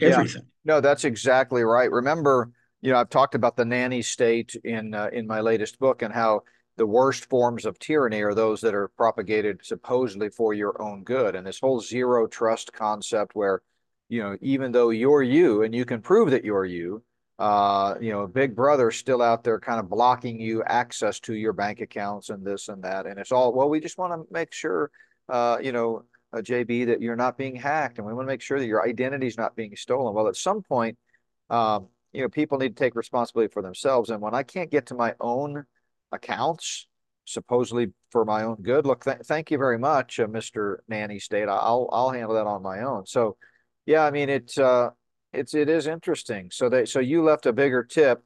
Everything. Yeah. No, that's exactly right. Remember, you know, I've talked about the nanny state in uh, in my latest book and how the worst forms of tyranny are those that are propagated supposedly for your own good. And this whole zero trust concept where, you know, even though you're you and you can prove that you're you, uh, you know, Big Brother still out there kind of blocking you access to your bank accounts and this and that. And it's all, well, we just want to make sure, uh, you know, uh, JB, that you're not being hacked and we want to make sure that your identity is not being stolen. Well, at some point, um, you know, people need to take responsibility for themselves. And when I can't get to my own accounts, supposedly for my own good, look, th- thank you very much, uh, Mr. Nanny State. I'll, I'll handle that on my own. So, yeah, I mean, it's, uh, it's it is interesting. So they so you left a bigger tip,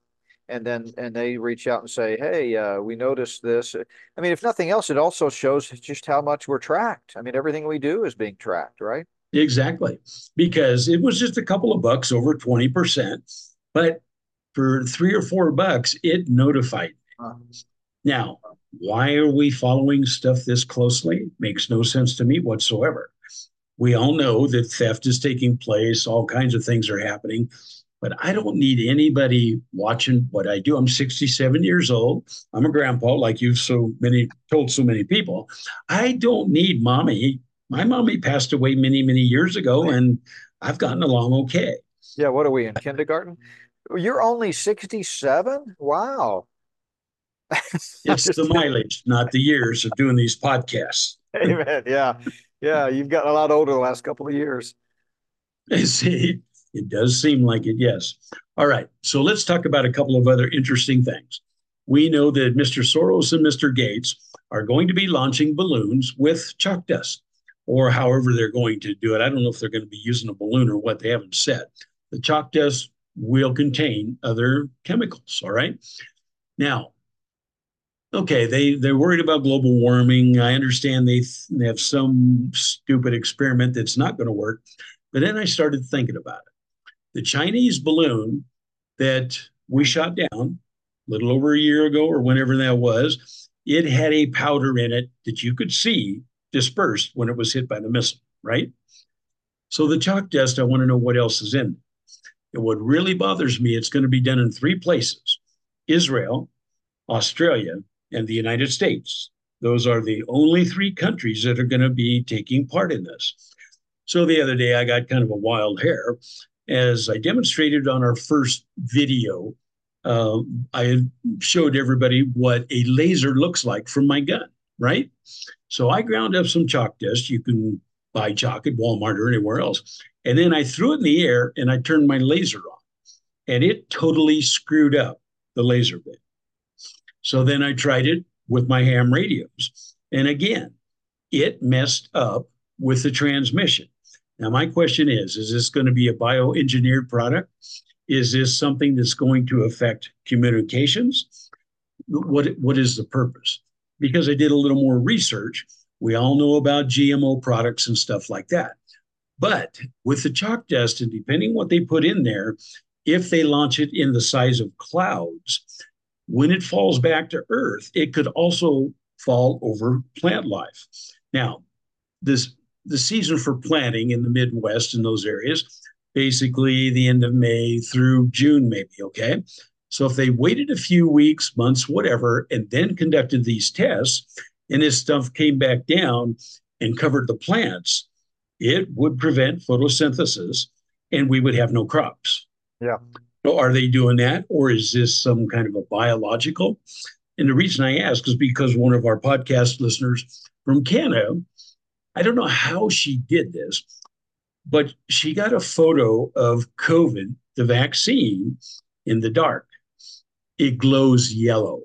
and then and they reach out and say, hey, uh, we noticed this. I mean, if nothing else, it also shows just how much we're tracked. I mean, everything we do is being tracked, right? Exactly, because it was just a couple of bucks over twenty percent, but for three or four bucks, it notified me. Uh-huh. Now, why are we following stuff this closely? Makes no sense to me whatsoever. We all know that theft is taking place, all kinds of things are happening, but I don't need anybody watching what I do. I'm 67 years old. I'm a grandpa, like you've so many told so many people. I don't need mommy. My mommy passed away many, many years ago, and I've gotten along okay. Yeah, what are we in kindergarten? You're only 67? Wow. It's the mileage, not the years of doing these podcasts. Amen. Yeah. Yeah. You've gotten a lot older the last couple of years. See, it does seem like it, yes. All right. So let's talk about a couple of other interesting things. We know that Mr. Soros and Mr. Gates are going to be launching balloons with chalk dust, or however they're going to do it. I don't know if they're going to be using a balloon or what, they haven't said. The chalk dust will contain other chemicals. All right. Now, okay, they they're worried about global warming. I understand they, they have some stupid experiment that's not going to work. But then I started thinking about it. The Chinese balloon that we shot down a little over a year ago or whenever that was, it had a powder in it that you could see dispersed when it was hit by the missile, right? So the chalk dust, I want to know what else is in. It. And what really bothers me, it's going to be done in three places Israel, Australia, and the United States. Those are the only three countries that are going to be taking part in this. So the other day, I got kind of a wild hair as I demonstrated on our first video. Uh, I showed everybody what a laser looks like from my gun, right? So I ground up some chalk dust. You can buy chalk at Walmart or anywhere else. And then I threw it in the air and I turned my laser on. And it totally screwed up the laser bit. So then I tried it with my ham radios. And again, it messed up with the transmission. Now, my question is is this going to be a bioengineered product? Is this something that's going to affect communications? What, what is the purpose? Because I did a little more research. We all know about GMO products and stuff like that. But with the chalk dust, and depending what they put in there, if they launch it in the size of clouds, when it falls back to Earth, it could also fall over plant life. Now, this the season for planting in the Midwest in those areas, basically the end of May through June, maybe. Okay. So if they waited a few weeks, months, whatever, and then conducted these tests, and this stuff came back down and covered the plants, it would prevent photosynthesis and we would have no crops. Yeah. Are they doing that, or is this some kind of a biological? And the reason I ask is because one of our podcast listeners from Canada, I don't know how she did this, but she got a photo of COVID, the vaccine, in the dark. It glows yellow.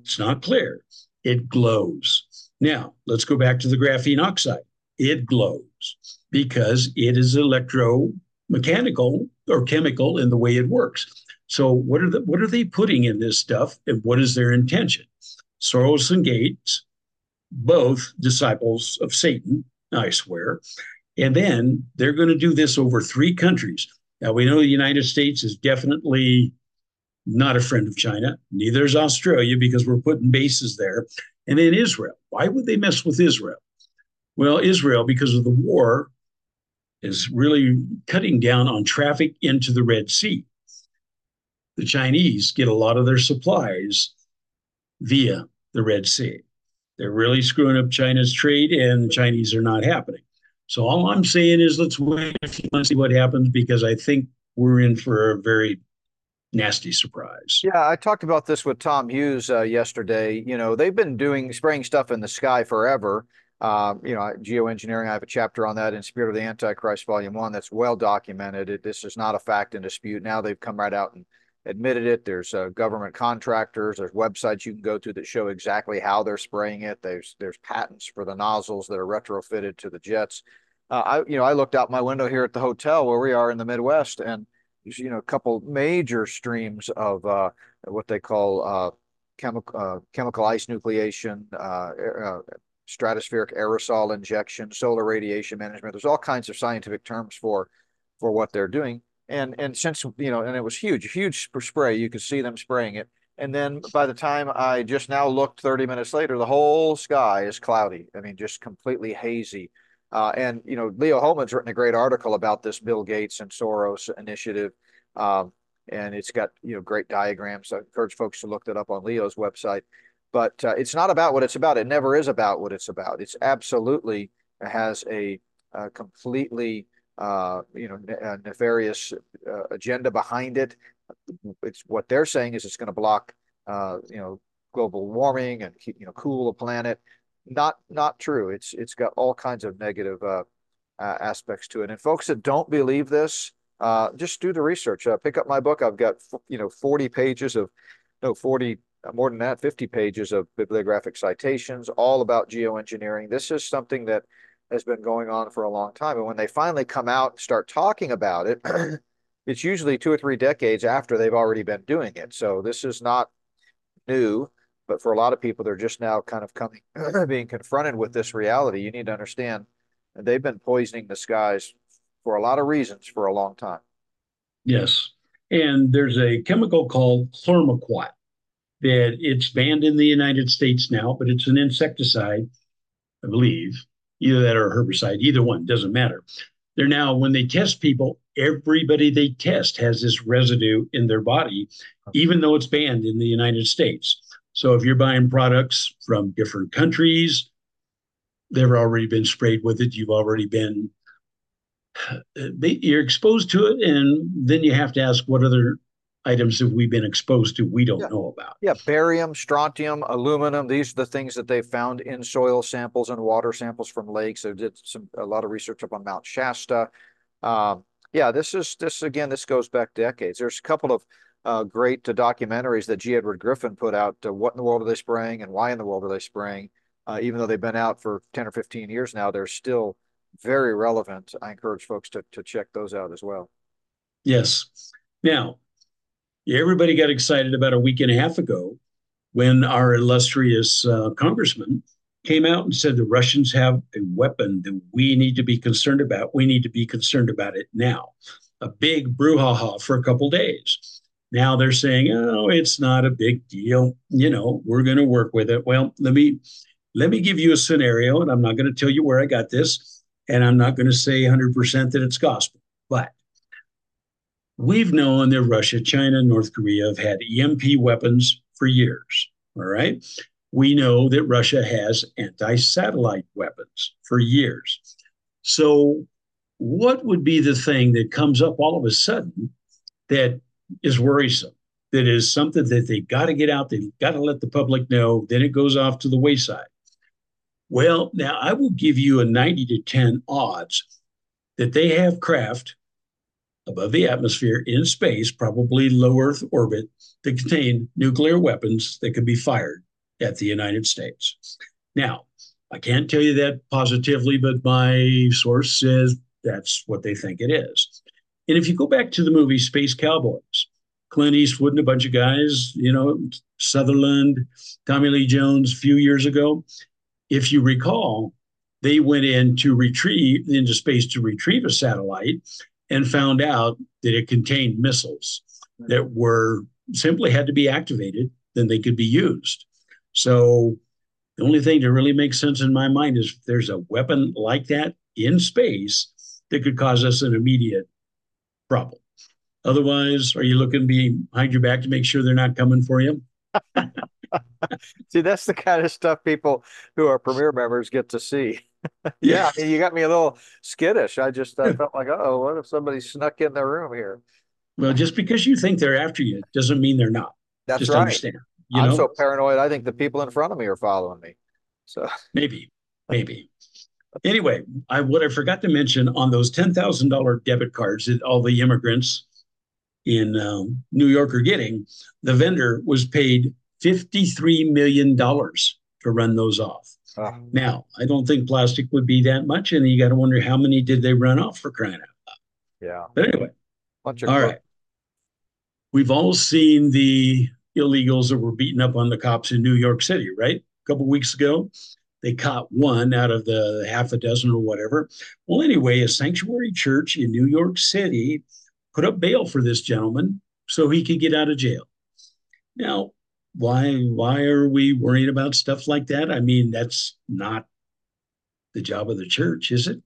It's not clear. It glows. Now, let's go back to the graphene oxide. It glows because it is electromechanical or chemical in the way it works. So what are the what are they putting in this stuff and what is their intention? Soros and Gates, both disciples of Satan, I swear. And then they're going to do this over three countries. Now we know the United States is definitely not a friend of China. Neither is Australia because we're putting bases there. And then Israel. Why would they mess with Israel? Well, Israel, because of the war, is really cutting down on traffic into the Red Sea. The Chinese get a lot of their supplies via the Red Sea. They're really screwing up China's trade, and the Chinese are not happening. So all I'm saying is let's wait a few months see what happens because I think we're in for a very nasty surprise. Yeah, I talked about this with Tom Hughes uh, yesterday. You know, they've been doing spraying stuff in the sky forever. Uh, you know, geoengineering, I have a chapter on that in Spirit of the Antichrist, Volume 1, that's well documented. It, this is not a fact in dispute. Now they've come right out and admitted it. There's uh, government contractors, there's websites you can go to that show exactly how they're spraying it. There's there's patents for the nozzles that are retrofitted to the jets. Uh, I you know I looked out my window here at the hotel where we are in the Midwest, and you know a couple major streams of uh, what they call uh, chemical uh, chemical ice nucleation, uh, stratospheric aerosol injection, solar radiation management. There's all kinds of scientific terms for for what they're doing. And and since you know, and it was huge, huge spray. You could see them spraying it. And then by the time I just now looked 30 minutes later, the whole sky is cloudy. I mean, just completely hazy. Uh, and you know, Leo Hohmann's written a great article about this Bill Gates and Soros initiative. Um, and it's got you know great diagrams. I encourage folks to look that up on Leo's website but uh, it's not about what it's about. It never is about what it's about. It's absolutely has a, a completely uh, you know, nefarious uh, agenda behind it. It's what they're saying is it's going to block, uh, you know, global warming and you know, cool the planet. Not not true. It's it's got all kinds of negative uh, aspects to it. And folks that don't believe this, uh, just do the research. Pick up my book. I've got you know 40 pages of no 40 uh, Uh, more than that 50 pages of bibliographic citations all about geoengineering. This is something that has been going on for a long time. And when they finally come out and start talking about it, it's usually two or three decades after they've already been doing it. So this is not new, but for a lot of people, they're just now kind of coming, being confronted with this reality. You need to understand, and they've been poisoning the skies for a lot of reasons for a long time. Yes. And there's a chemical called chlormequat that it's banned in the United States now, but it's an insecticide, I believe, either that or herbicide, either one, doesn't matter. They're now, when they test people, everybody they test has this residue in their body, even though it's banned in the United States. So if you're buying products from different countries, they've already been sprayed with it. You've already been uh, you're exposed to it, and then you have to ask what other items have we been exposed to we don't yeah. know about. Yeah, barium, strontium, aluminum. These are the things that they found in soil samples and water samples from lakes. They did some a lot of research up on Mount Shasta. Um, yeah, this is this again. This goes back decades. There's a couple of uh, great uh, documentaries that G. Edward Griffin put out. Uh, what in the world are they spraying, and why in the world are they spraying? Uh, even though they've been out for ten or fifteen years now, they're still very relevant. I encourage folks to, to check those out as well. Yes. Now, everybody got excited about a week and a half ago when our illustrious uh, congressman came out and said the Russians have a weapon that we need to be concerned about. We need to be concerned about it now. A big brouhaha for a couple days. Now they're saying, "Oh, it's not a big deal. You know, we're going to work with it." Well, let me let me give you a scenario, and I'm not going to tell you where I got this and I'm not going to say 100% that it's gospel, but we've known that Russia, China, North Korea have had EMP weapons for years. All right. We know that Russia has anti satellite weapons for years. So, what would be the thing that comes up all of a sudden that is worrisome? That is something that they got to get out, they got to let the public know, then it goes off to the wayside. Well, now I will give you a 90 to 10 odds that they have craft above the atmosphere in space, probably low Earth orbit, that contain nuclear weapons that could be fired at the United States. Now, I can't tell you that positively, but my source says that's what they think it is. And if you go back to the movie Space Cowboys, Clint Eastwood and a bunch of guys, you know, Sutherland, Tommy Lee Jones a few years ago, if you recall, they went in to retrieve into space to retrieve a satellite and found out that it contained missiles that were simply had to be activated, then they could be used. So the only thing that really makes sense in my mind is if there's a weapon like that in space that could cause us an immediate problem. Otherwise, are you looking behind your back to make sure they're not coming for you? see, that's the kind of stuff people who are premier members get to see. yeah, I mean, you got me a little skittish. I just I felt like, oh, what if somebody snuck in the room here? Well, just because you think they're after you doesn't mean they're not. That's just right. Understand, you I'm know? so paranoid. I think the people in front of me are following me. So maybe, maybe. Anyway, I what I forgot to mention on those ten thousand dollar debit cards that all the immigrants in um, New York are getting, the vendor was paid $53 million to run those off. Oh. Now, I don't think plastic would be that much, and you got to wonder how many did they run off for crying out loud. Yeah. But anyway, all right. We've all seen the illegals that were beating up on the cops in New York City, right? A couple weeks ago, they caught one out of the half a dozen or whatever. Well, anyway, a sanctuary church in New York City put up bail for this gentleman so he could get out of jail. Now, why why are we worried about stuff like that? I mean, that's not the job of the church, is it?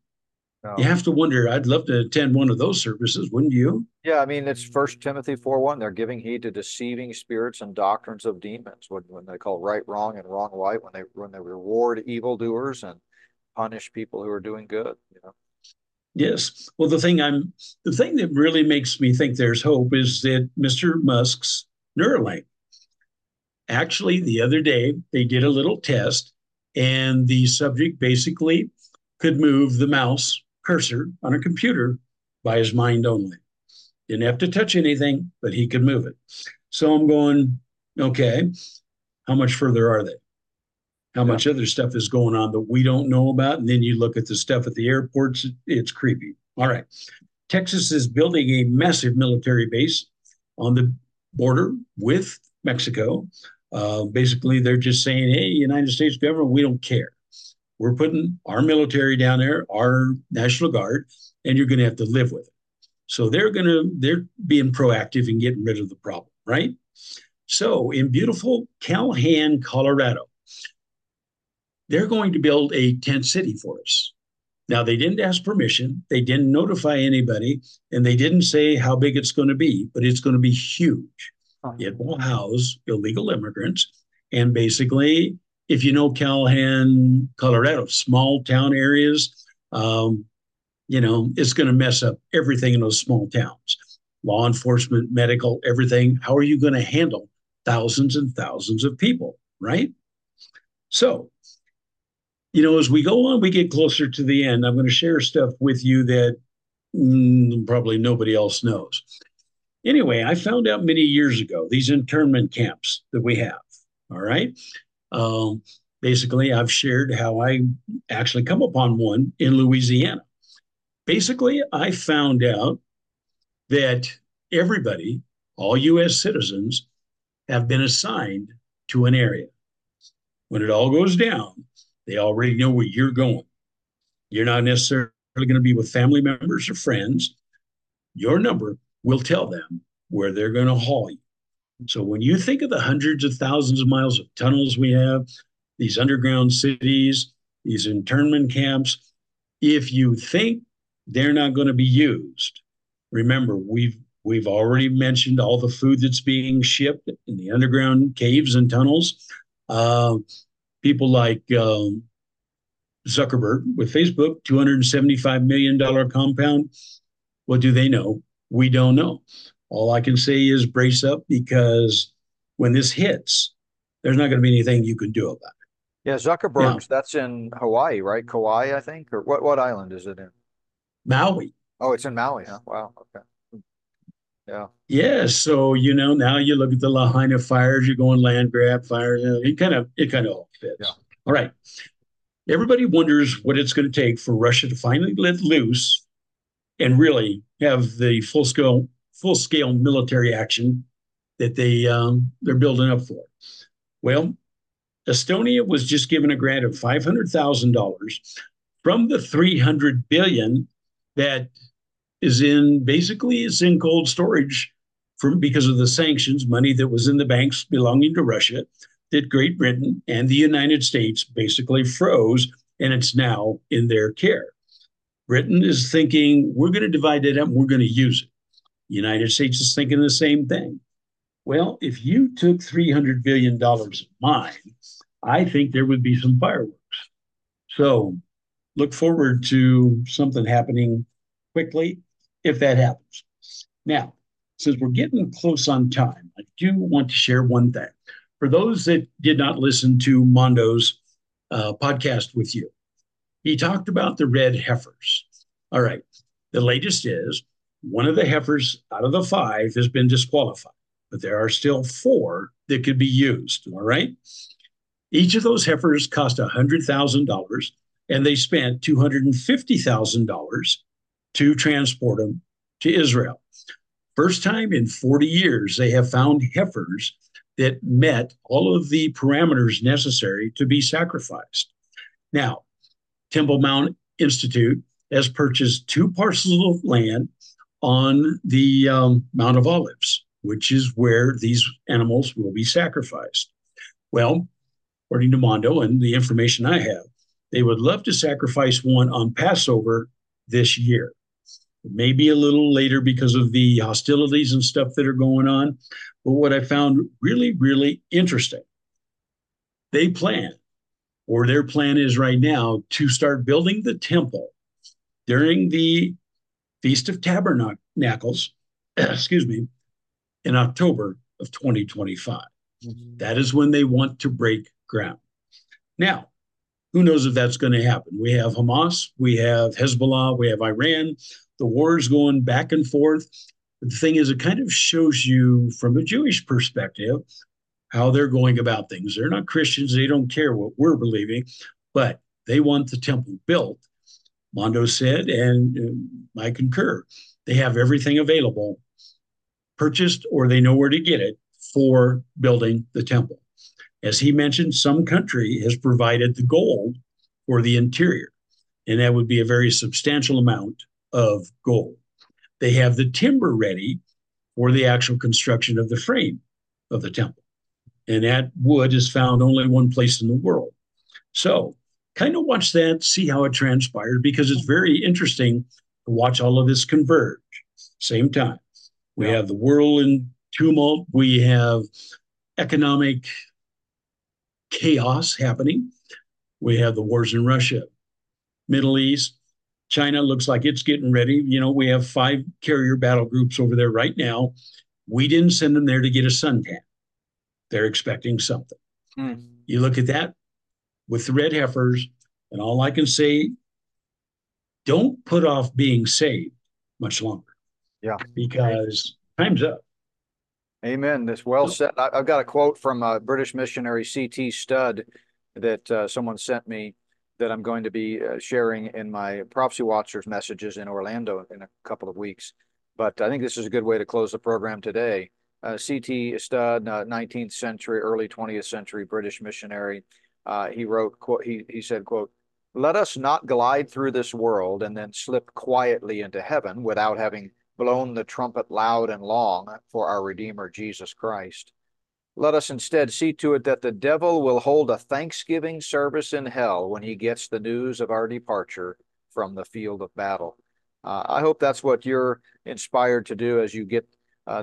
No. You have to wonder. I'd love to attend one of those services, wouldn't you? Yeah, I mean, it's mm. First Timothy four one. They're giving heed to deceiving spirits and doctrines of demons. When, when they call right wrong and wrong right, when they when they reward evildoers and punish people who are doing good. You know. Yes. Well, the thing I'm the thing that really makes me think there's hope is that Mr. Musk's Neuralink. Actually, the other day they did a little test, and the subject basically could move the mouse cursor on a computer by his mind only. Didn't have to touch anything, but he could move it. So I'm going, okay, how much further are they? How much other stuff is going on that we don't know about? And then you look at the stuff at the airports, it's creepy. All right. Texas is building a massive military base on the border with Mexico. Uh, basically, they're just saying, hey, United States government, we don't care. We're putting our military down there, our National Guard, and you're going to have to live with it. So they're going to, they're being proactive in getting rid of the problem, right? So in beautiful Calhan, Colorado, they're going to build a tent city for us. Now, they didn't ask permission, they didn't notify anybody, and they didn't say how big it's going to be, but it's going to be huge. It will house illegal immigrants. And basically, if you know Calhan, Colorado, small town areas, um, you know, it's going to mess up everything in those small towns law enforcement, medical, everything. How are you going to handle thousands and thousands of people, right? So, you know, as we go on, we get closer to the end. I'm going to share stuff with you that mm, probably nobody else knows. Anyway, I found out many years ago these internment camps that we have. All right. Um, basically, I've shared how I actually come upon one in Louisiana. Basically, I found out that everybody, all US citizens, have been assigned to an area. When it all goes down, they already know where you're going. You're not necessarily going to be with family members or friends. Your number will tell them where they're going to haul you. So when you think of the hundreds of thousands of miles of tunnels we have, these underground cities, these internment camps, if you think they're not going to be used, remember we've we've already mentioned all the food that's being shipped in the underground caves and tunnels. Uh, people like um, Zuckerberg with Facebook, $275 million compound. What do they know? We don't know. All I can say is brace up because when this hits, there's not going to be anything you can do about it. Yeah, Zuckerberg's now, that's in Hawaii, right? Kauai, I think, or what? What island is it in? Maui. Oh, it's in Maui, huh? Wow. Okay. Yeah. Yeah. So you know, now you look at the Lahaina fires. You're going land grab fires. You it kind of it kind of all fits. Yeah. All right. Everybody wonders what it's going to take for Russia to finally let loose and really have the full scale full scale military action that they um, they're building up for. Well, Estonia was just given a grant of five hundred thousand dollars from the three hundred billion that is in basically it's in cold storage from because of the sanctions, money that was in the banks belonging to Russia that Great Britain and the United States basically froze, and it's now in their care. Britain is thinking we're going to divide it up, and we're going to use it. The United States is thinking the same thing. Well, if you took $300 billion of mine, I think there would be some fireworks. So look forward to something happening quickly if that happens. Now, since we're getting close on time, I do want to share one thing. For those that did not listen to Mondo's uh, podcast with you, he talked about the red heifers. All right. The latest is one of the heifers out of the five has been disqualified, but there are still four that could be used. All right. Each of those heifers cost $100,000 and they spent $250,000 to transport them to Israel. First time in 40 years, they have found heifers that met all of the parameters necessary to be sacrificed. Now, Temple Mount Institute has purchased two parcels of land on the um, Mount of Olives, which is where these animals will be sacrificed. Well, according to Mondo and the information I have, they would love to sacrifice one on Passover this year maybe a little later because of the hostilities and stuff that are going on. But what I found really, really interesting, they plan, or their plan is right now, to start building the temple during the Feast of Tabernacles, excuse me, in October of 2025. Mm-hmm. That is when they want to break ground. Now, who knows if that's going to happen? We have Hamas, we have Hezbollah, we have Iran. The war is going back and forth. But the thing is, it kind of shows you from a Jewish perspective how they're going about things. They're not Christians, they don't care what we're believing, but they want the temple built. Mondo said, and uh, I concur, they have everything available, purchased, or they know where to get it for building the temple. As he mentioned, some country has provided the gold for the interior, and that would be a very substantial amount of gold. They have the timber ready for the actual construction of the frame of the temple. And that wood is found only one place in the world. So, kind of watch that, see how it transpired, because it's very interesting to watch all of this converge. Same time, we yeah. have the world in tumult, we have economic chaos happening. We have the wars in Russia, Middle East, China looks like it's getting ready. You know, we have five carrier battle groups over there right now. We didn't send them there to get a suntan. They're expecting something. Hmm. You look at that with the red heifers, and all I can say, don't put off being saved much longer. Yeah. Because time's up. Amen. This well said. I've got a quote from a British missionary C.T. Studd that uh, someone sent me that I'm going to be uh, sharing in my Prophecy Watchers messages in Orlando in a couple of weeks. But I think this is a good way to close the program today. Uh, C.T. Studd, 19th uh, century, early 20th century British missionary. Uh, he wrote, quote, he, he said, quote, let us not glide through this world and then slip quietly into heaven without having blown the trumpet loud and long for our Redeemer Jesus Christ. Let us instead see to it that the devil will hold a thanksgiving service in hell when he gets the news of our departure from the field of battle. Uh, I hope that's what you're inspired to do as you get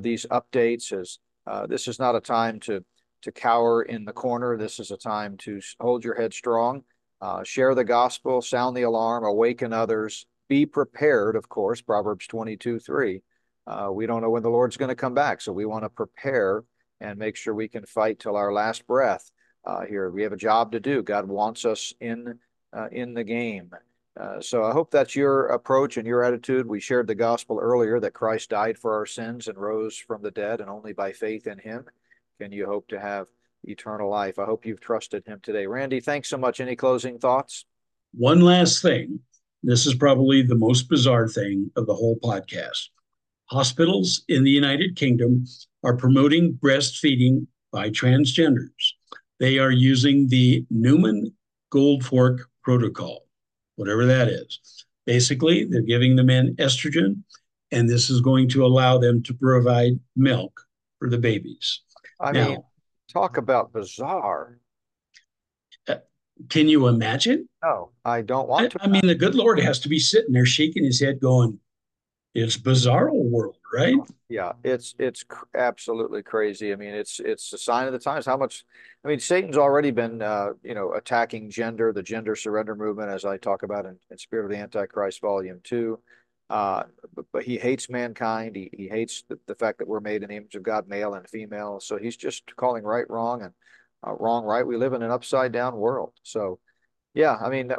these updates. As uh, this is not a time to to cower in the corner. This is a time to hold your head strong, uh, share the gospel, sound the alarm, awaken others, be prepared, of course, Proverbs 22 3. Uh, we don't know when the Lord's going to come back, so we want to prepare and make sure we can fight till our last breath uh, here. We have a job to do. God wants us in, uh, in the game. Uh, so I hope that's your approach and your attitude. We shared the gospel earlier that Christ died for our sins and rose from the dead, and only by faith in him can you hope to have eternal life. I hope you've trusted him today. Randy, thanks so much. Any closing thoughts? One last thing. This is probably the most bizarre thing of the whole podcast. Hospitals in the United Kingdom are promoting breastfeeding by transgenders. They are using the Newman Goldfarb protocol, whatever that is. Basically, they're giving the men estrogen, and this is going to allow them to provide milk for the babies. I now, mean, talk about bizarre. Uh, can you imagine? No, I don't want to. I, I mean, the good Lord has to be sitting there shaking his head, going, "It's bizarre world, right?" Yeah, it's it's absolutely crazy. I mean, it's it's a sign of the times. How much? I mean, Satan's already been, uh, you know, attacking gender, the gender surrender movement, as I talk about in, in Spirit of the Antichrist, Volume Two. Uh, but, but he hates mankind. He, he hates the, the fact that we're made in the image of God, male and female. So he's just calling right wrong and uh, wrong, right. We live in an upside down world. So, yeah, I mean,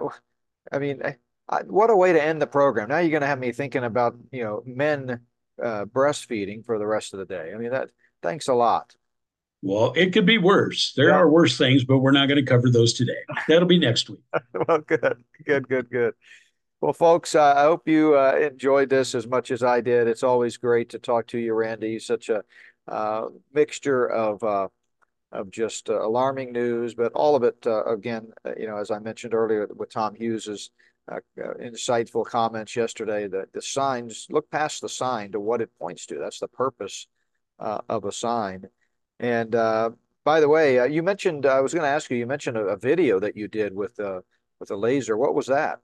I mean, I, what a way to end the program. Now you're going to have me thinking about, you know, men uh, breastfeeding for the rest of the day. I mean, that, thanks a lot. Well, it could be worse. There yeah. are worse things, but we're not going to cover those today. That'll be next week. well, good, good, good, good. Well, folks, uh, I hope you uh, enjoyed this as much as I did. It's always great to talk to you, Randy. Such a uh, mixture of uh, of just uh, alarming news, but all of it, uh, again, you know, as I mentioned earlier with Tom Hughes's uh, uh, insightful comments yesterday, that the signs look past the sign to what it points to. That's the purpose uh, of a sign. And uh, by the way, you mentioned I was going to ask you. You mentioned a, a, video that you did with a with a laser. What was that?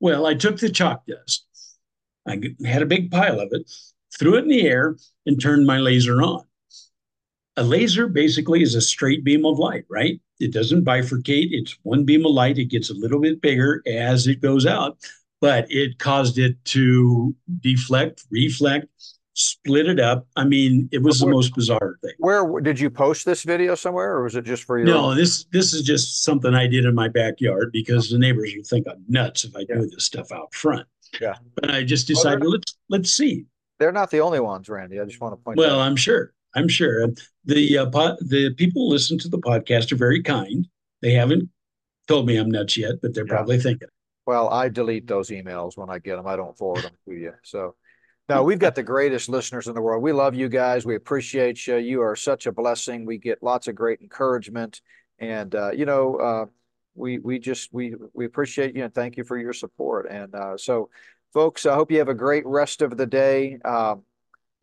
Well, I took the chalk dust. I had a big pile of it, threw it in the air, and turned my laser on a laser basically is a straight beam of light, right? It doesn't bifurcate. It's one beam of light. It gets a little bit bigger as it goes out. but it caused it to deflect, reflect, split it up. I mean, it was the most bizarre thing. Where did you post this video somewhere, or was it just for you? No, own? this this is just something I did in my backyard because the neighbors would think I'm nuts if I yeah. do this stuff out front. Yeah, but I just decided well, let's let's see. They're not the only ones, Randy. I just want to point. Well, I'm sure. I'm sure the uh, po- the people who listen to the podcast are very kind. They haven't told me I'm nuts yet, but they're yeah. probably thinking. Well, I delete those emails when I get them. I don't forward them to you. So no, we've got the greatest listeners in the world. We love you guys. We appreciate you. You are such a blessing. We get lots of great encouragement, and uh, you know, uh, we we just we we appreciate you and thank you for your support. And uh, so, folks, I hope you have a great rest of the day. Um,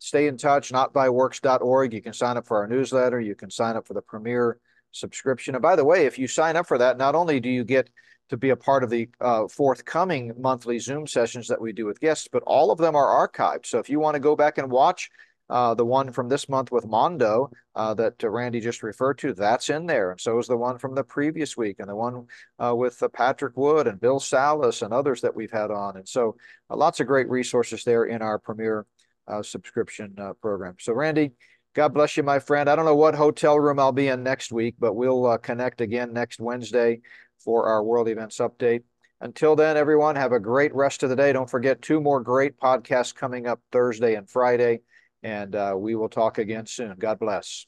stay in touch. Notbyworks.org. You can sign up for our newsletter. You can sign up for the Premier subscription. And by the way, if you sign up for that, not only do you get to be a part of the uh, forthcoming monthly Zoom sessions that we do with guests, but all of them are archived. So if you want to go back and watch uh, the one from this month with Mondo uh, that uh, Randy just referred to, that's in there. And so is the one from the previous week and the one uh, with uh, Patrick Wood and Bill Salus and others that we've had on. And so lots of great resources there in our Premier Uh, subscription uh, program. So, Randy, God bless you, my friend. I don't know what hotel room I'll be in next week, but we'll uh, connect again next Wednesday for our world events update. Until then, everyone, have a great rest of the day. Don't forget two more great podcasts coming up Thursday and Friday, and uh, we will talk again soon. God bless.